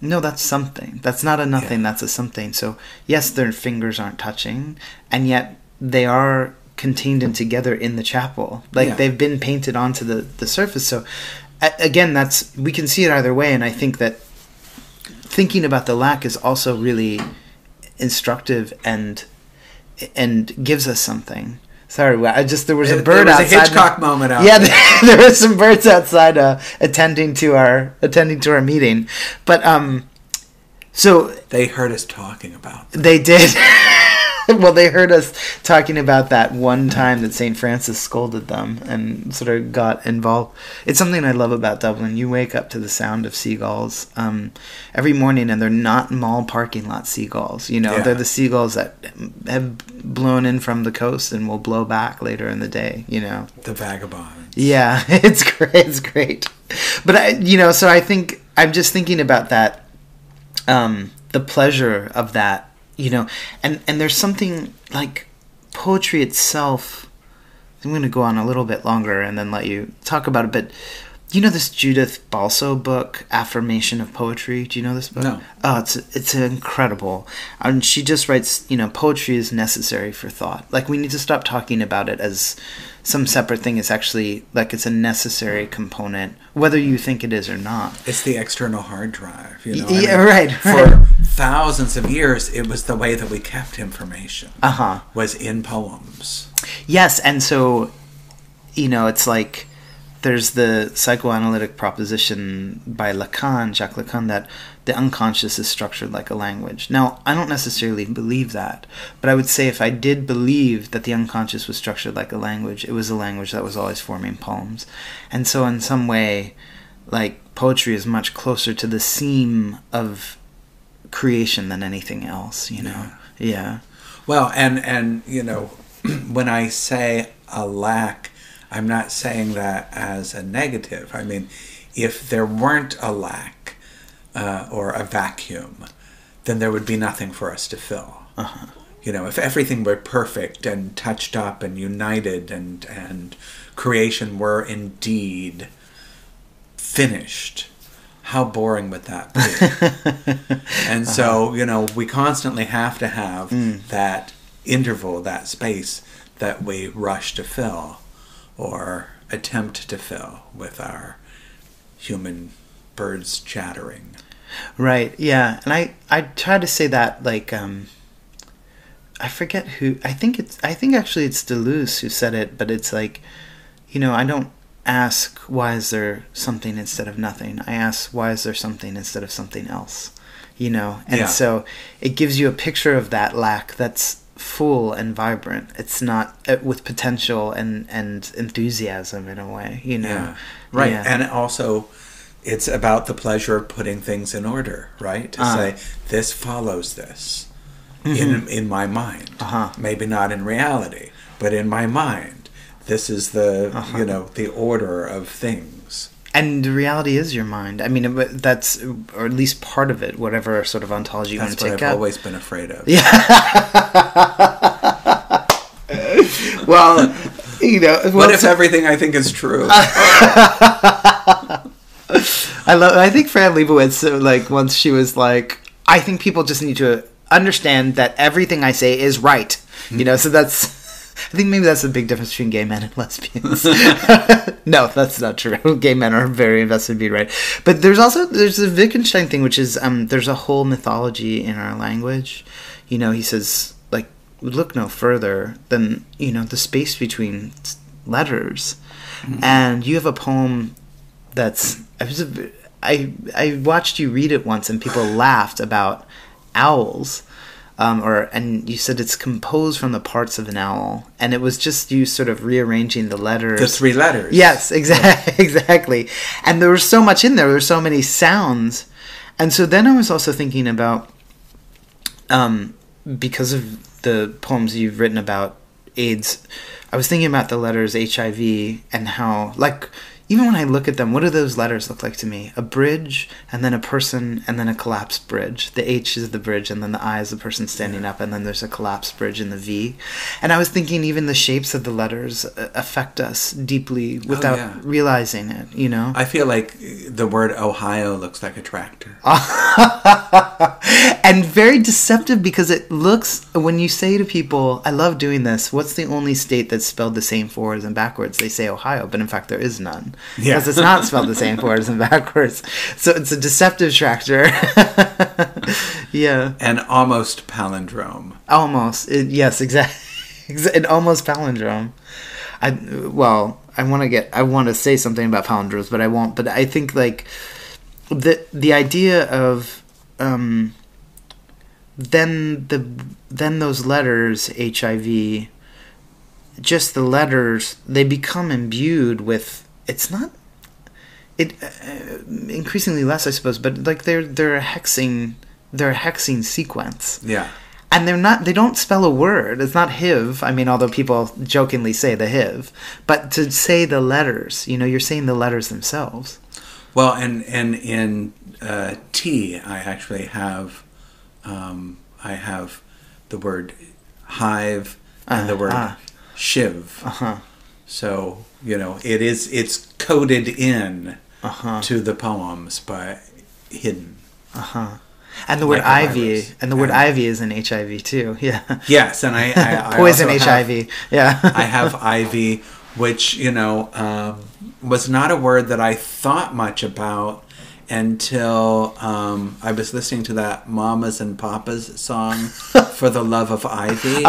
no that's something. That's not a nothing Yeah. that's a something. So yes their fingers aren't touching and yet they are contained and together in the chapel. Like Yeah. they've been painted onto the the surface. So a- again that's we can see it either way and i think that thinking about the lack is also really instructive and and gives us something sorry i just there was a bird there was a outside Hitchcock moment out yeah there. there were some birds outside uh, attending to our attending to our meeting but um so They heard us talking about. they did. well, they heard us talking about that one time that St. Francis scolded them and sort of got involved. It's something I love about Dublin. You wake up to the sound of seagulls um, every morning, and they're not mall parking lot seagulls. You know, Yeah. they're the seagulls that have blown in from the coast and will blow back later in the day. You know. The vagabond. Yeah, it's great. It's great. But I, you know, so I think I'm just thinking about that, um, the pleasure of that, you know, and and there's something like poetry itself. I'm going to go on a little bit longer and then let you talk about it. But you know this Judith Balso book, Affirmation of Poetry. Do you know this book? No. Oh, it's it's incredible. And she just writes, you know, poetry is necessary for thought. Like we need to stop talking about it as some separate thing. is actually like it's a necessary component, whether you think it is or not. It's the external hard drive. You know, yeah, right, For thousands of years, it was the way that we kept information. Uh huh. Was in poems. Yes, and so, you know, it's like there's the psychoanalytic proposition by Lacan, Jacques Lacan, that the unconscious is structured like a language. Now, I don't necessarily believe that, but I would say if I did believe that the unconscious was structured like a language, it was a language that was always forming poems. And so, in some way, like poetry is much closer to the seam of creation than anything else, you know? Yeah. Well, and and you know, when I say a lack, I'm not saying that as a negative. I mean, if there weren't a lack uh, or a vacuum, then there would be nothing for us to fill. Uh-huh. You know, if everything were perfect and touched up and united and and creation were indeed finished, how boring would that be? and so, uh-huh. you know, we constantly have to have mm. that interval, that space that we rush to fill or attempt to fill with our human birds chattering. Right. Yeah. And I I try to say that like um I forget who I think it's I think actually it's Deleuze who said it, but it's like you know, I don't ask why is there something instead of nothing. I ask why is there something instead of something else. You know. And Yeah. so it gives you a picture of that lack that's full and vibrant. It's not uh, with potential and and enthusiasm in a way, you know. Yeah. Right. Yeah. And also, it's about the pleasure of putting things in order, right? To Ah. say, this follows this in, in my mind. Mm-hmm. Uh-huh. Maybe not in reality, but in my mind. This is the, Uh-huh. you know, the order of things. And the reality is your mind. I mean, that's or at least part of it. Whatever sort of ontology you That's want to what take I've out. always been afraid of. Yeah. well, you know, well, What if everything I think is true? I love. I think Fran Lebowitz, uh, like once she was like, I think people just need to understand that everything I say is right. You know, so that's. I think maybe that's the big difference between gay men and lesbians. no, that's not true. Gay men are very invested in being right. But there's also there's a Wittgenstein thing, which is um, there's a whole mythology in our language. You know, he says like look no further than you know the space between letters, and you have a poem that's I was a, I I watched you read it once and people laughed about owls. Um, or and you said it's composed from the parts of an owl, and it was just you sort of rearranging the letters. the three letters. Yes, exactly, exactly. And there was so much in there. There were so many sounds, and so then I was also thinking about, um, because of the poems you've written about AIDS, I was thinking about the letters HIV and how, like, even when I look at them, what do those letters look like to me? A bridge, and then a person, and then a collapsed bridge. The H is the bridge, and then the I is the person standing up, and then there's a collapsed bridge in the V. And I was thinking even the shapes of the letters uh, affect us deeply without yeah. realizing it, you know? I feel like the word Ohio looks like a tractor. and very deceptive because it looks when you say to people i love doing this what's the only state that's spelled the same forwards and backwards they say ohio but in fact there is none Yeah. because it's not spelled the same forwards and backwards. So it's a deceptive tractor. Yeah. An almost palindrome. almost. It, yes exactly an almost palindrome. I well i want to get i want to say something about palindromes but i won't but i think like the the idea of um then the then those letters hiv just the letters they become imbued with it's not it uh, increasingly less i suppose but like they're they're a hexing they're a hexing sequence. Yeah. and they're not they don't spell a word. It's not hiv. I mean although people jokingly say the hiv. But to say the letters you know you're saying the letters themselves. Well, and and in uh, T, I actually have, um, I have the word hive and the Uh, word ah. shiv. uh-huh. So you know, it is it's coded in uh-huh to the poems, but hidden. uh-huh and the word Like ivy and the word Yeah. ivy is in hiv too yeah Yes, and I, I, I poison also have- hiv yeah I have ivy, which you know um, was not a word that I thought much about until um, I was listening to that "Mamas and Papas" song "For the Love of Ivy."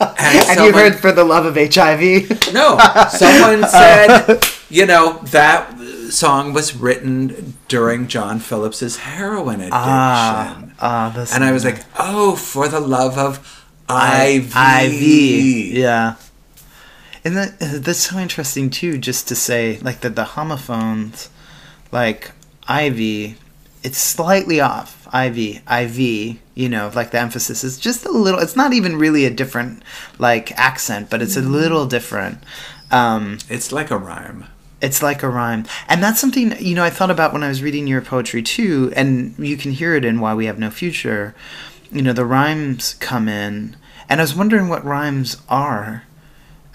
and you someone- heard for the love of hiv no, someone said, you know, that song was written during John Phillips's heroin addiction. ah ah and I was like, oh, for the love of Ivy. Ivy. Yeah. And that, that's so interesting too, just to say like that the homophones, like Ivy, it's slightly off. Ivy, IV, you know, like the emphasis is just a little. It's not even really a different like accent, but it's a little different. Um, It's like a rhyme. it's like a rhyme. And that's something, you know, I thought about when I was reading your poetry too, and you can hear it in Why We Have No Future, you know the rhymes come in, and I was wondering what rhymes are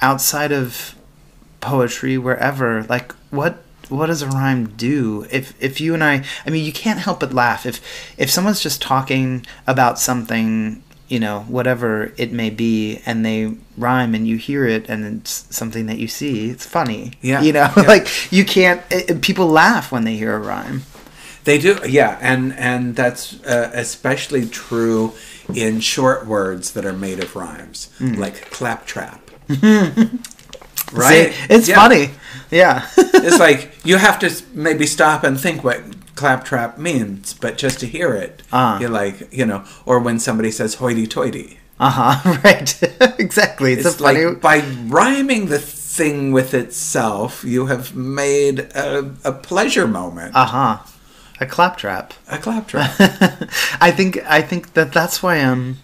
outside of poetry, wherever. Like what what does a rhyme do? If if you and I, I mean, you can't help but laugh if if someone's just talking about something you know, whatever it may be, and they rhyme and you hear it and it's something that you see, it's funny. Yeah. You know, Yeah. like you can't, it, people laugh when they hear a rhyme. They do, yeah, and and that's uh, especially true in short words that are made of rhymes, Mm. like claptrap. See, right? it's Yeah. funny. Yeah. it's like you have to maybe stop and think what claptrap means, but just to hear it, Ah. you're like, you know, or when somebody says hoity-toity, uh huh. Right. exactly. It's, it's a funny. like by rhyming the thing with itself, you have made a, a pleasure moment, uh huh. A claptrap. a claptrap. I think I think that that's why um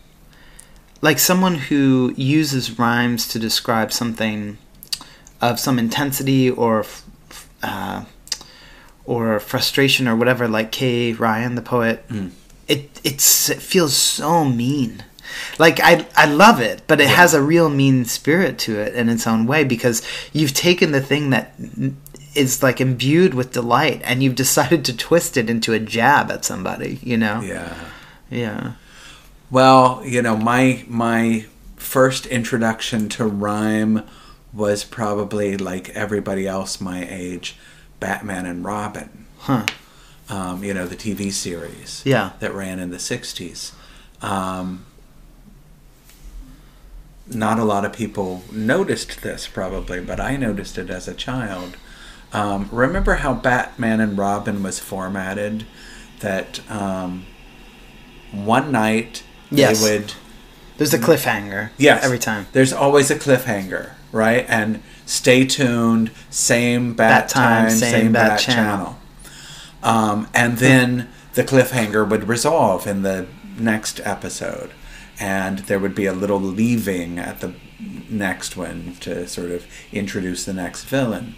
like someone who uses rhymes to describe something of some intensity or uh, or frustration or whatever like Kay Ryan the poet it it's, it feels so mean. Like I I love it but it has a real mean spirit to it in its own way because you've taken the thing that is like imbued with delight and you've decided to twist it into a jab at somebody you know? Yeah. yeah. Well, you know, my my first introduction to rhyme was probably like everybody else my age, Batman and Robin. huh Um, you know, the TV series yeah that ran in the '60s. Um, not a lot of people noticed this probably, but I noticed it as a child. Um, remember how Batman and Robin was formatted? That um, one night Yes. they would there's a cliffhanger Yes. every time There's always a cliffhanger, right? And stay tuned, same bat, Bat time, same same, bat bat, channel. channel. Um, and then the cliffhanger would resolve in the next episode. And there would be a little leaving at the next one to sort of introduce the next villain.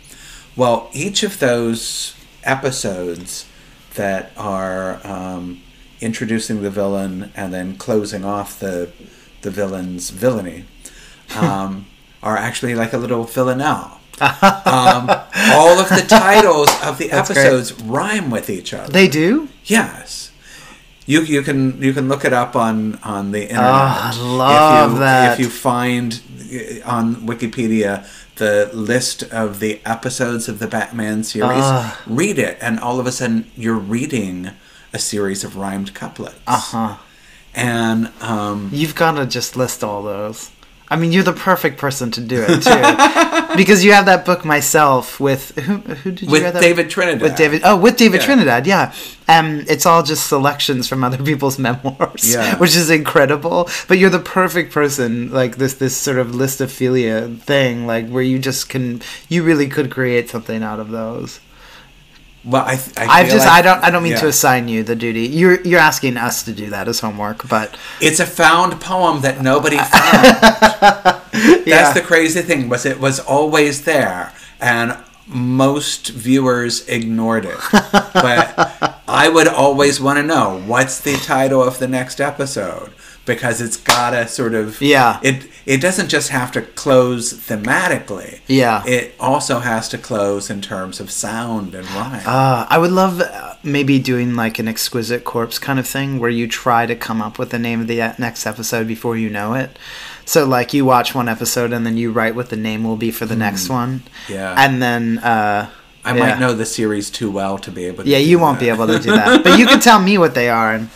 Well, each of those episodes that are um, introducing the villain and then closing off the the villain's villainy um, are actually like a little villanelle. um, all of the titles of the That's great. episodes rhyme with each other. they do Yes. You, you can you can look it up on on the internet. I love if you, that. If you find uh, on Wikipedia the list of the episodes of the Batman series, Ah. read it, and all of a sudden you're reading a series of rhymed couplets. uh-huh And um, You've got to just list all those. I mean, you're the perfect person to do it too, because you have that book myself with who? Who did you with David Trinidad. with David? Oh, with David Yeah. Trinidad, yeah. Um, it's all just selections from other people's memoirs, Yeah. which is incredible. But you're the perfect person, like this this sort of listophilia thing, like where you just can, you really could create something out of those. Well, I, th- I I've just, like- I don't, I don't mean to assign you the duty. You're you're asking us to do that as homework, but It's a found poem that nobody found. yeah. That's the crazy thing was it was always there and most viewers ignored it. But I would always want to know what's the title of the next episode because it's got to sort of Yeah. It it doesn't just have to close thematically. Yeah. It also has to close in terms of sound and rhyme. Uh, I would love uh, maybe doing like an exquisite corpse kind of thing where you try to come up with the name of the next episode before you know it. So like you watch one episode and then you write what the name will be for the next one. Hmm. Yeah. And then uh, I yeah. might know the series too well to be able to Yeah, you won't that. be able to do that, but you can tell me what they are. And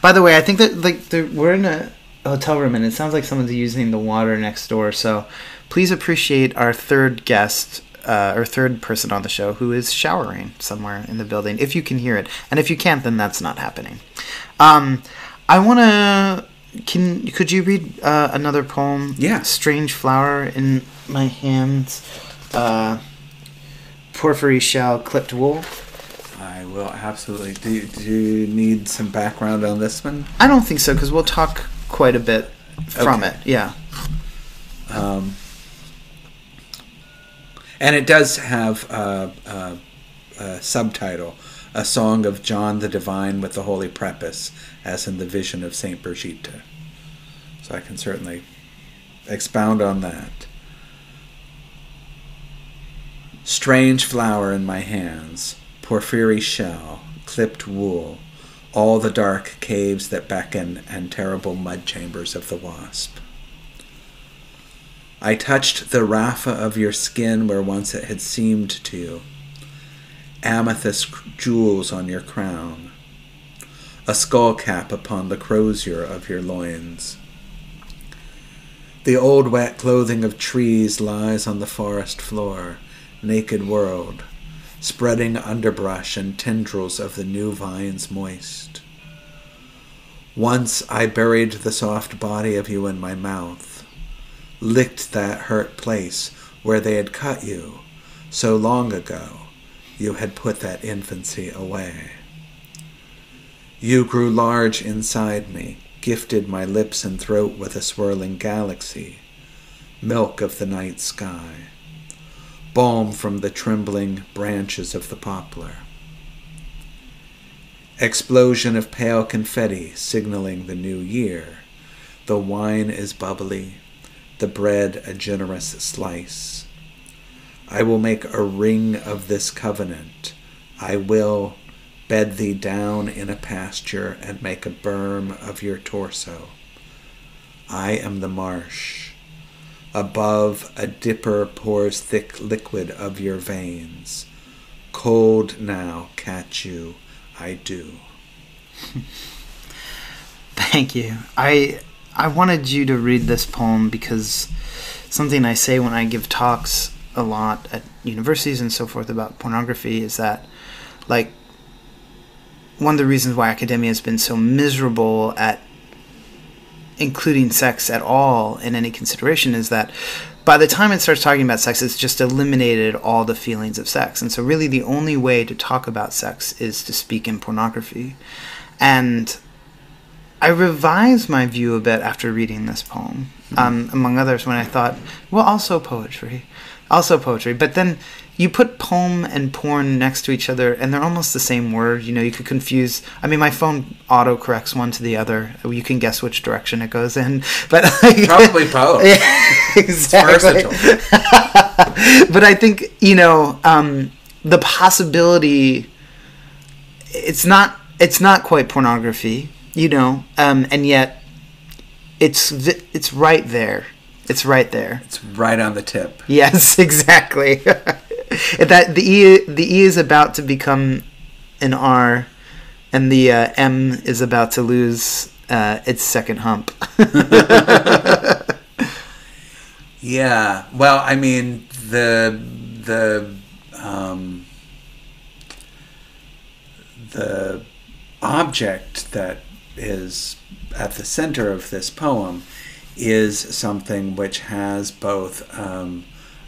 by the way, I think that like we're in a hotel room and it sounds like someone's using the water next door. So please appreciate our third guest. Uh, or third person on the show who is showering somewhere in the building if you can hear it and if you can't then that's not happening um, i want to can could you read uh, another poem Yeah. strange flower in my hands uh, porphyry shell clipped wool I will absolutely. Do do you need some background on this one? I don't think so because we'll talk quite a bit from Okay. it. Yeah. Um, and it does have a, a, a subtitle a song of John the Divine with the Holy Preface, as in the vision of Saint Brigitte. So I can certainly expound on that. Strange flower in my hands, porphyry shell, clipped wool, all the dark caves that beckon and terrible mud chambers of the wasp. I touched the raffia of your skin where once it had seemed to, you, amethyst jewels on your crown, a skull cap upon the crozier of your loins. The old wet clothing of trees lies on the forest floor, naked world, spreading underbrush and tendrils of the new vines moist. Once I buried the soft body of you in my mouth, licked that hurt place where they had cut you so long ago you had put that infancy away. You grew large inside me, gifted my lips and throat with a swirling galaxy, milk of the night sky, balm from the trembling branches of the poplar. Explosion of pale confetti signaling the new year. The wine is bubbly, the bread a generous slice. I will make a ring of this covenant. I will bed thee down in a pasture and make a berm of your torso. I am the marsh. Above, a dipper pours thick liquid of your veins. Cold now, catch you, I do. Thank you. I I wanted you to read this poem because something I say when I give talks a lot at universities and so forth about pornography is that like one of the reasons why academia has been so miserable at including sex at all in any consideration is that by the time it starts talking about sex, it's just eliminated all the feelings of sex. And so, really, the only way to talk about sex is to speak in pornography. And I revised my view a bit after reading this poem, um, among others, when I thought, well, also poetry also poetry. But then you put poem and porn next to each other, and they're almost the same word. You know, you could confuse. I mean, my phone auto corrects one to the other. You can guess which direction it goes in, but probably both. Yeah, exactly. but I think you know um, the possibility. It's not. It's not quite pornography, you know, um, and yet it's it's right there it's right there. It's right on the tip. Yes, exactly. that the e the e is about to become an R, and the uh, M is about to lose uh, its second hump. yeah. Well, I mean the the um, the object that is at the center of this poem is something which has both um,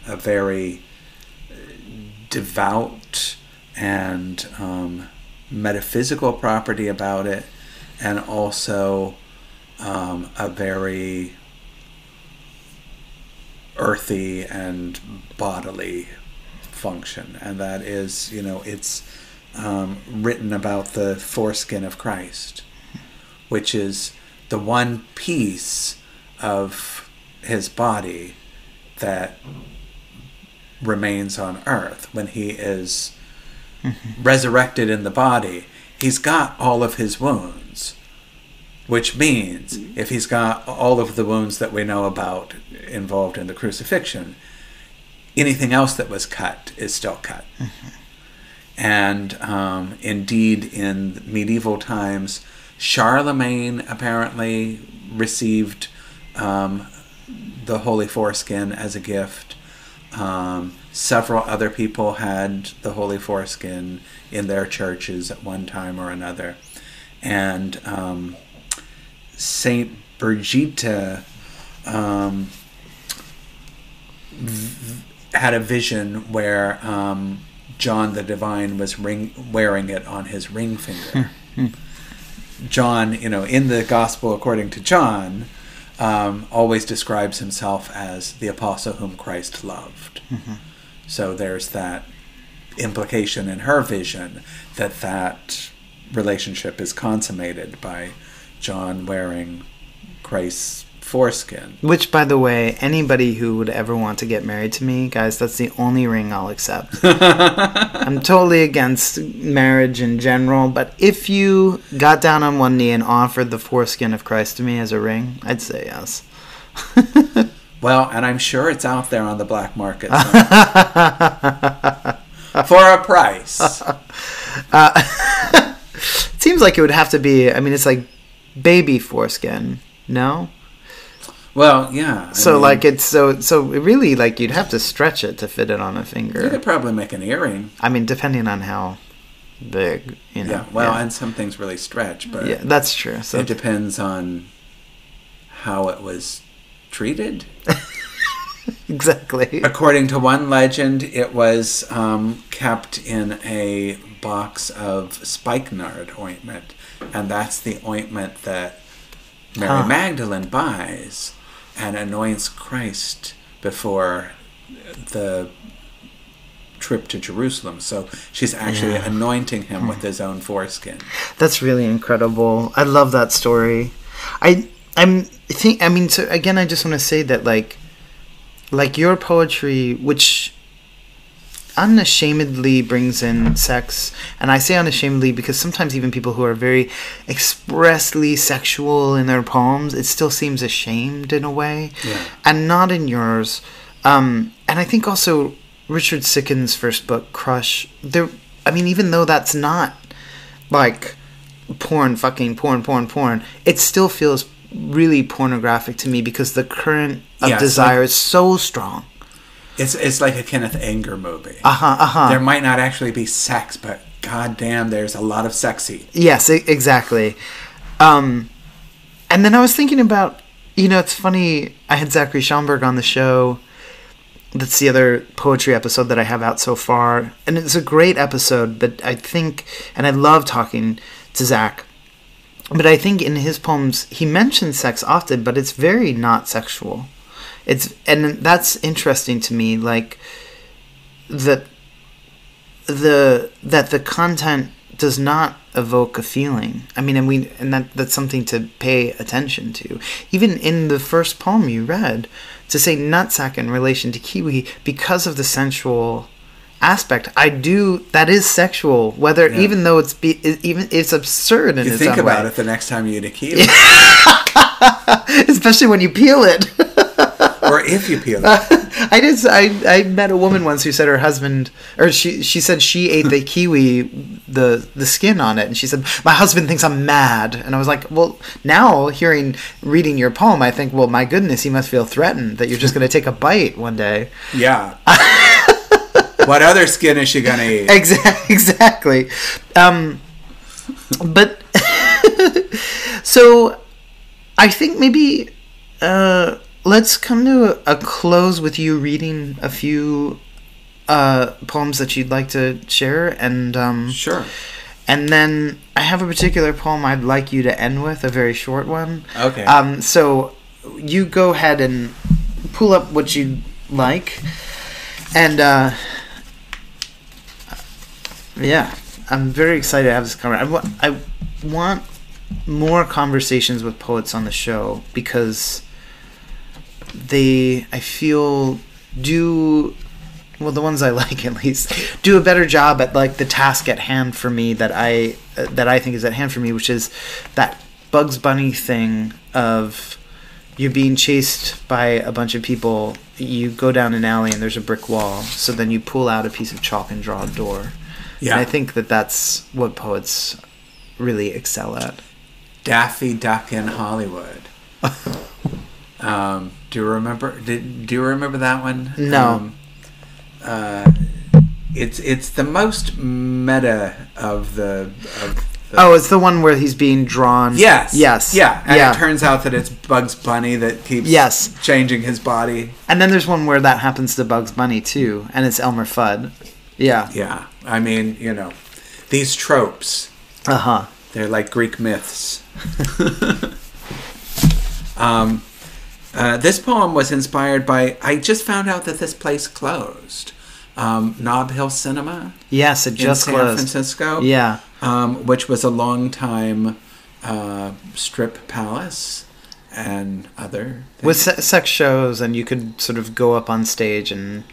a very devout and um, metaphysical property about it, and also um, a very earthy and bodily function, and that is, you know, it's um, written about the foreskin of Christ, which is the one piece of his body that remains on earth when he is mm-hmm. resurrected in the body he's got all of his wounds which means if he's got all of the wounds that we know about involved in the crucifixion anything else that was cut is still cut mm-hmm. and um, indeed in medieval times charlemagne apparently received um, the holy foreskin as a gift. Um, several other people had the holy foreskin in their churches at one time or another. And um, Saint Brigitte um, v- had a vision where um, John the Divine was ring- wearing it on his ring finger. Hmm. John, you know, in the Gospel according to John, um, always describes himself as the apostle whom Christ loved. Mm-hmm. So there's that implication in her vision that that relationship is consummated by John wearing Christ's foreskin. Which, by the way, anybody who would ever want to get married to me, guys, that's the only ring I'll accept. I'm totally against marriage in general, but if you got down on one knee and offered the foreskin of Christ to me as a ring, I'd say yes. Well, and I'm sure it's out there on the black market for a price. Uh, it seems like it would have to be, I mean, it's like baby foreskin, no? Well, yeah. I So mean, like it's so so really like you'd have to stretch it to fit it on a finger. you could probably make an earring. I mean, depending on how big, you know. Yeah. Well, yeah. and some things really stretch, but yeah, that's true. So it depends on how it was treated. exactly. According to one legend, it was um, kept in a box of spikenard ointment, and that's the ointment that Mary Huh. Magdalene buys and anoints Christ before the trip to Jerusalem. So she's actually Yeah. anointing him with hmm. his own foreskin. That's really incredible. I love that story. I I'm think I mean so again I just want to say that like like your poetry which unashamedly brings in sex and I say unashamedly because sometimes even people who are very expressly sexual in their poems it still seems ashamed in a way Yeah. and not in yours um and I think also Richard Siken's first book Crush there I mean even though that's not like porn, fucking porn, porn, porn, it still feels really pornographic to me because the current of Yeah, desire like- is so strong. It's it's like a Kenneth Anger movie. Uh huh. Uh huh. There might not actually be sex, but goddamn, there's a lot of sexy. Yes, exactly. Um, and then I was thinking about, you know, it's funny. I had Zachary Schomburg on the show. That's the other poetry episode that I have out so far, and it's a great episode. But I think, and I love talking to Zach. But I think in his poems he mentions sex often, but it's very not sexual. It's and that's interesting to me. Like that the that the content does not evoke a feeling. I mean, and we and that that's something to pay attention to. Even in the first poem you read, to say nutsack in relation to kiwi because of the sensual aspect. I do that is sexual. Whether Yeah. even though it's be, even it's absurd in You its think about way. it the next time you eat a kiwi, especially when you peel it. if you peel it. I did. I I met a woman once who said her husband, or she she said she ate the kiwi, the the skin on it, and she said my husband thinks I'm mad, and I was like, well, now hearing reading your poem, I think, well, my goodness, he must feel threatened that you're just going to take a bite one day. Yeah. what other skin is she gonna eat? Exactly. Exactly. Um, but so I think maybe uh, let's come to a, a close with you reading a few uh, poems that you'd like to share, and um, Sure. and then I have a particular poem I'd like you to end with, a very short one. Okay. Um, so you go ahead and pull up what you like, and uh, yeah, I'm very excited to have this conversation. I, wa- I want more conversations with poets on the show because they, I feel, do well the ones I like at least do a better job at like the task at hand for me that I uh, that I think is at hand for me, which is that Bugs Bunny thing of you're being chased by a bunch of people. You go down an alley and there's a brick wall, so then you pull out a piece of chalk and draw a door. Yeah. And I think that that's what poets really excel at. Daffy Duck in Hollywood. um, do you remember? Did, do you remember that one? No. Um, uh, it's it's the most meta of the. Of the Oh, it's the one where he's being drawn. Yes. Yes. Yeah. And yeah. it turns out that it's Bugs Bunny that keeps Yes. changing his body. and then there's one where that happens to Bugs Bunny too, and it's Elmer Fudd. Yeah. Yeah. I mean, you know, these tropes, Uh huh. they're like Greek myths. um, uh, this poem was inspired by. I just found out that this place closed. um, Nob Hill Cinema Yes, it just closed. in San closed. Francisco. Yeah. um, which was a long time uh, strip palace and other things. With se- sex shows, and you could sort of go up on stage and,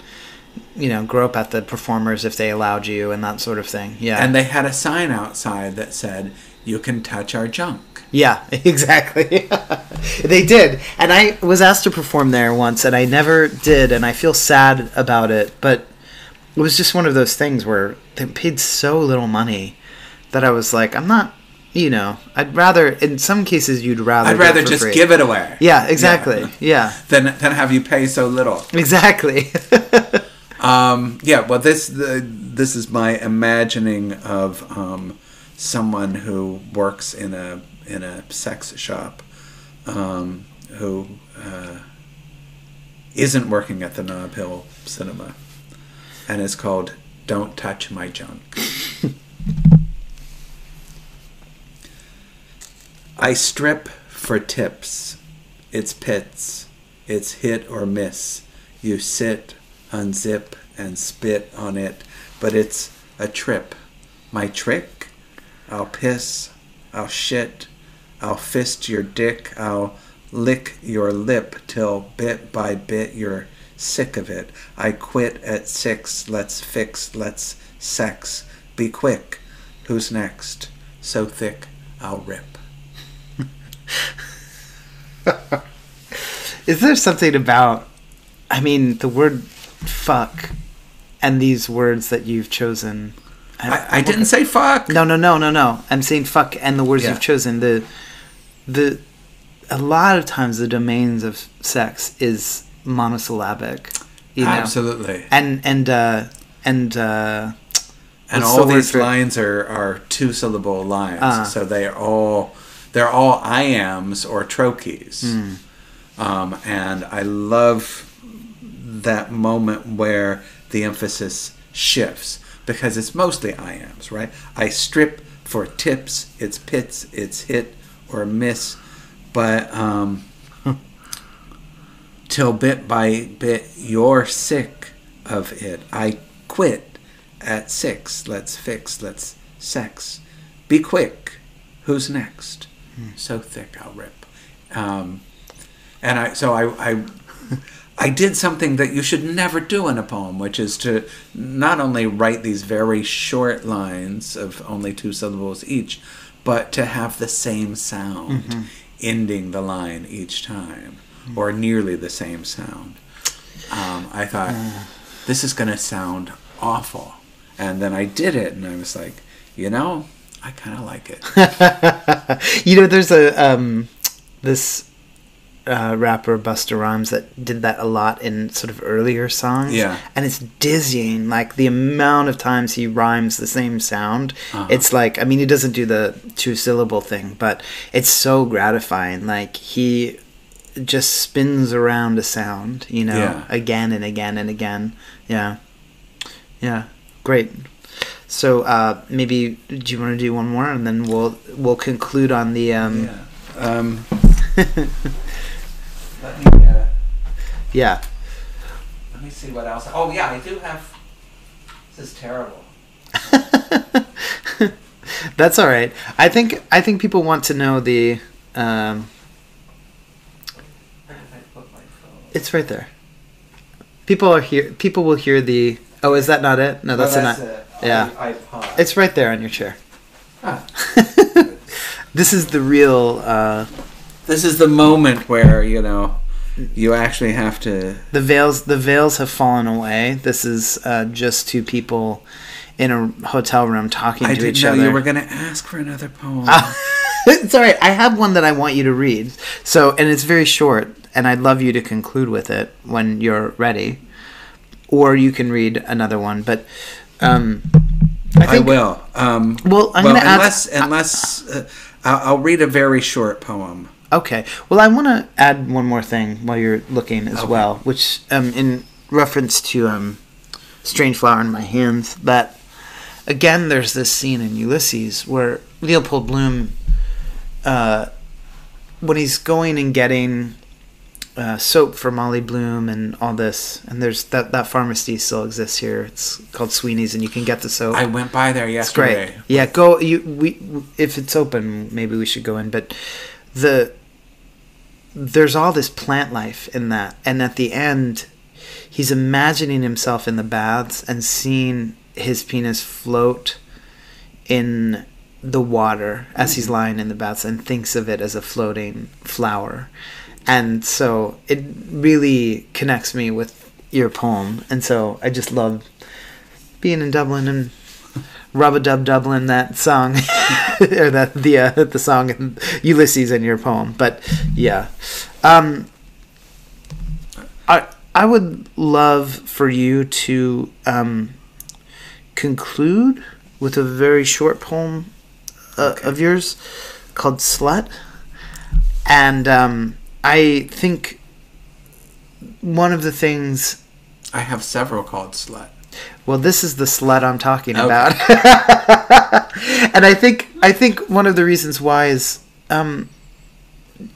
you know, grow up at the performers if they allowed you and that sort of thing. Yeah. and they had a sign outside that said, "You can touch our junk." Yeah, exactly. they did. And I was asked to perform there once and I never did and I feel sad about it, but it was just one of those things where they paid so little money that I was like, I'm not, you know, I'd rather in some cases you'd rather I'd rather just free. give it away. Yeah, exactly. Yeah. Than than have you pay so little. Exactly. Um, yeah, well, this the, this is my imagining of um, someone who works in a in a sex shop, um, who uh, isn't working at the Nob Hill Cinema, and it's called "Don't Touch My Junk." I strip for tips. It's pits. It's hit or miss. You sit, unzip, and spit on it, but it's a trip. My trick? I'll piss. I'll shit. I'll fist your dick. I'll lick your lip till bit by bit you're sick of it. I quit at six. Let's fix. Let's sex. Be quick. Who's next? So thick, I'll rip. Is there something about I mean, the word fuck and these words that you've chosen I, I didn't say fuck. No, no, no, no, no. I'm saying fuck and the words Yeah. you've chosen. The the a lot of times the domains of sex is monosyllabic. You know? Absolutely. And and uh and uh and all the these lines are, are two syllable lines Ah. so they are all they're all iambs or trochees Hmm. um, and i love that moment where the emphasis shifts because it's mostly iambs, right i strip for tips it's pits it's hit or miss but um, till bit by bit you're sick of it. I quit at six. Let's fix let's sex. Be quick. Who's next? So thick i'll rip. Um, and i so i i I did something that you should never do in a poem, which is to not only write these very short lines of only two syllables each, but to have the same sound ending the line each time, or nearly the same sound. Um, I thought, this is going to sound awful. And then I did it, and I was like, you know, I kind of like it. you know, there's a um, this uh, rapper Busta Rhymes that did that a lot in sort of earlier songs. Yeah. and it's dizzying. Like the amount of times he rhymes the same sound. Uh-huh. It's like I mean, he doesn't do the two syllable thing, but it's so gratifying. Like he just spins around a sound, you know, Yeah. again and again and again. Yeah, yeah, great. So uh, maybe do you want to do one more, and then we'll we'll conclude on the um, Yeah. Um, let me uh, yeah. let me see what else. Oh yeah, I do have. This is terrible. That's all right. I think I think people want to know the. Um, Where did I put my phone? it's right there. People are here. People will hear the. Oh, is that not it? No, that's, oh, not. it. yeah. I, I. It's right there on your chair. Ah. this is the real. Uh, This is the moment where you know you actually have to. the veils. The veils have fallen away. This is uh, just two people in a hotel room talking I to each know other. you were going to ask for another poem. it's all right. I have one that I want you to read. So, and it's very short, and I'd love you to conclude with it when you're ready, or you can read another one. But um, I I, will. Um, Well, I'm well, gonna add- unless unless uh, I'll read a very short poem. Okay. Well, I want to add one more thing while you're looking as Okay. well, which um, in reference to um, "Strange Flower in My Hands." That again, there's this scene in Ulysses where Leopold Bloom, uh, when he's going and getting uh, soap for Molly Bloom and all this. And there's that that pharmacy still exists here. It's called Sweeney's, and you can get the soap. I went by there It's great. yesterday. Yeah, go. You we if it's open, maybe we should go in. But the there's all this plant life in that, and at the end, he's imagining himself in the baths and seeing his penis float in the water as he's mm-hmm. lying in the baths and thinks of it as a floating flower. And so it really connects me with your poem. And so I just love being in Dublin and rub a dub Dublin that song or that the uh, the song Ulysses in your poem. But yeah, um, I I would love for you to um, conclude with a very short poem uh, of yours called "Slut," and um, I think one of the things I have several called Slut. Well, this is the slut I'm talking Okay. about, and I think I think one of the reasons why is um,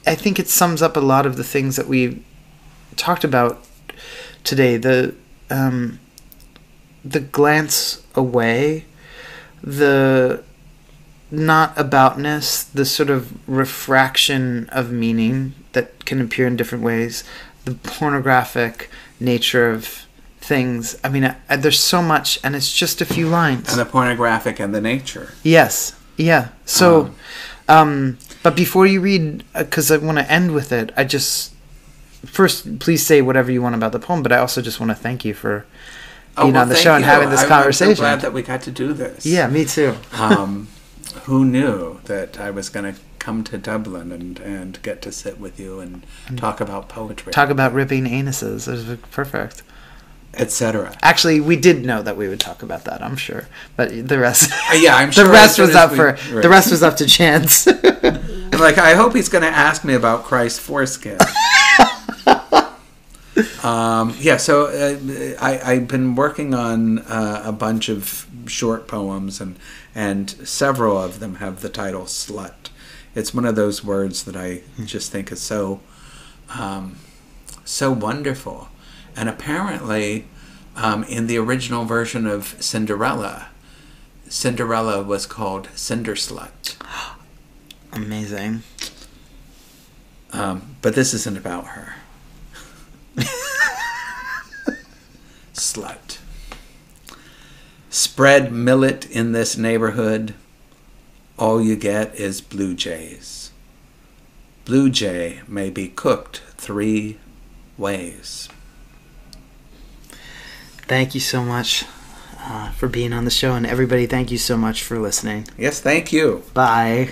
I think it sums up a lot of the things that we talked about today. The um, the glance away, the not aboutness, the sort of refraction of meaning that can appear in different ways, the pornographic nature of things. I mean, I, there's so much, and it's just a few lines. And the pornographic and the nature. Yes. Yeah. So, um, but before you read, because I want to end with it, I just first please say whatever you want about the poem, but I also just want to thank you for being well, on the show and having this I- conversation. I'm so glad that we got to do this. yeah, me too. um, who knew that I was going to come to Dublin and, and get to sit with you and talk about poetry, Talk about ripping anuses. It was perfect. Etc. Actually, we did know that we would talk about that. I'm sure, but the rest, Uh, yeah, I'm sure. The rest was up we- for right. the rest was up to chance. I'm like, I hope he's going to ask me about Christ's foreskin. um, yeah, so uh, I, I've been working on uh, a bunch of short poems, and and several of them have the title "slut." It's one of those words that I just think is so um, so wonderful, and apparently, um, in the original version of Cinderella, Cinderella was called Cinder Slut. Amazing. Um, but this isn't about her. Slut. Spread millet in this neighborhood. All you get is blue jays. Blue jay may be cooked three ways thank you so much uh, for being on the show. And everybody, thank you so much for listening. Yes, thank you. Bye.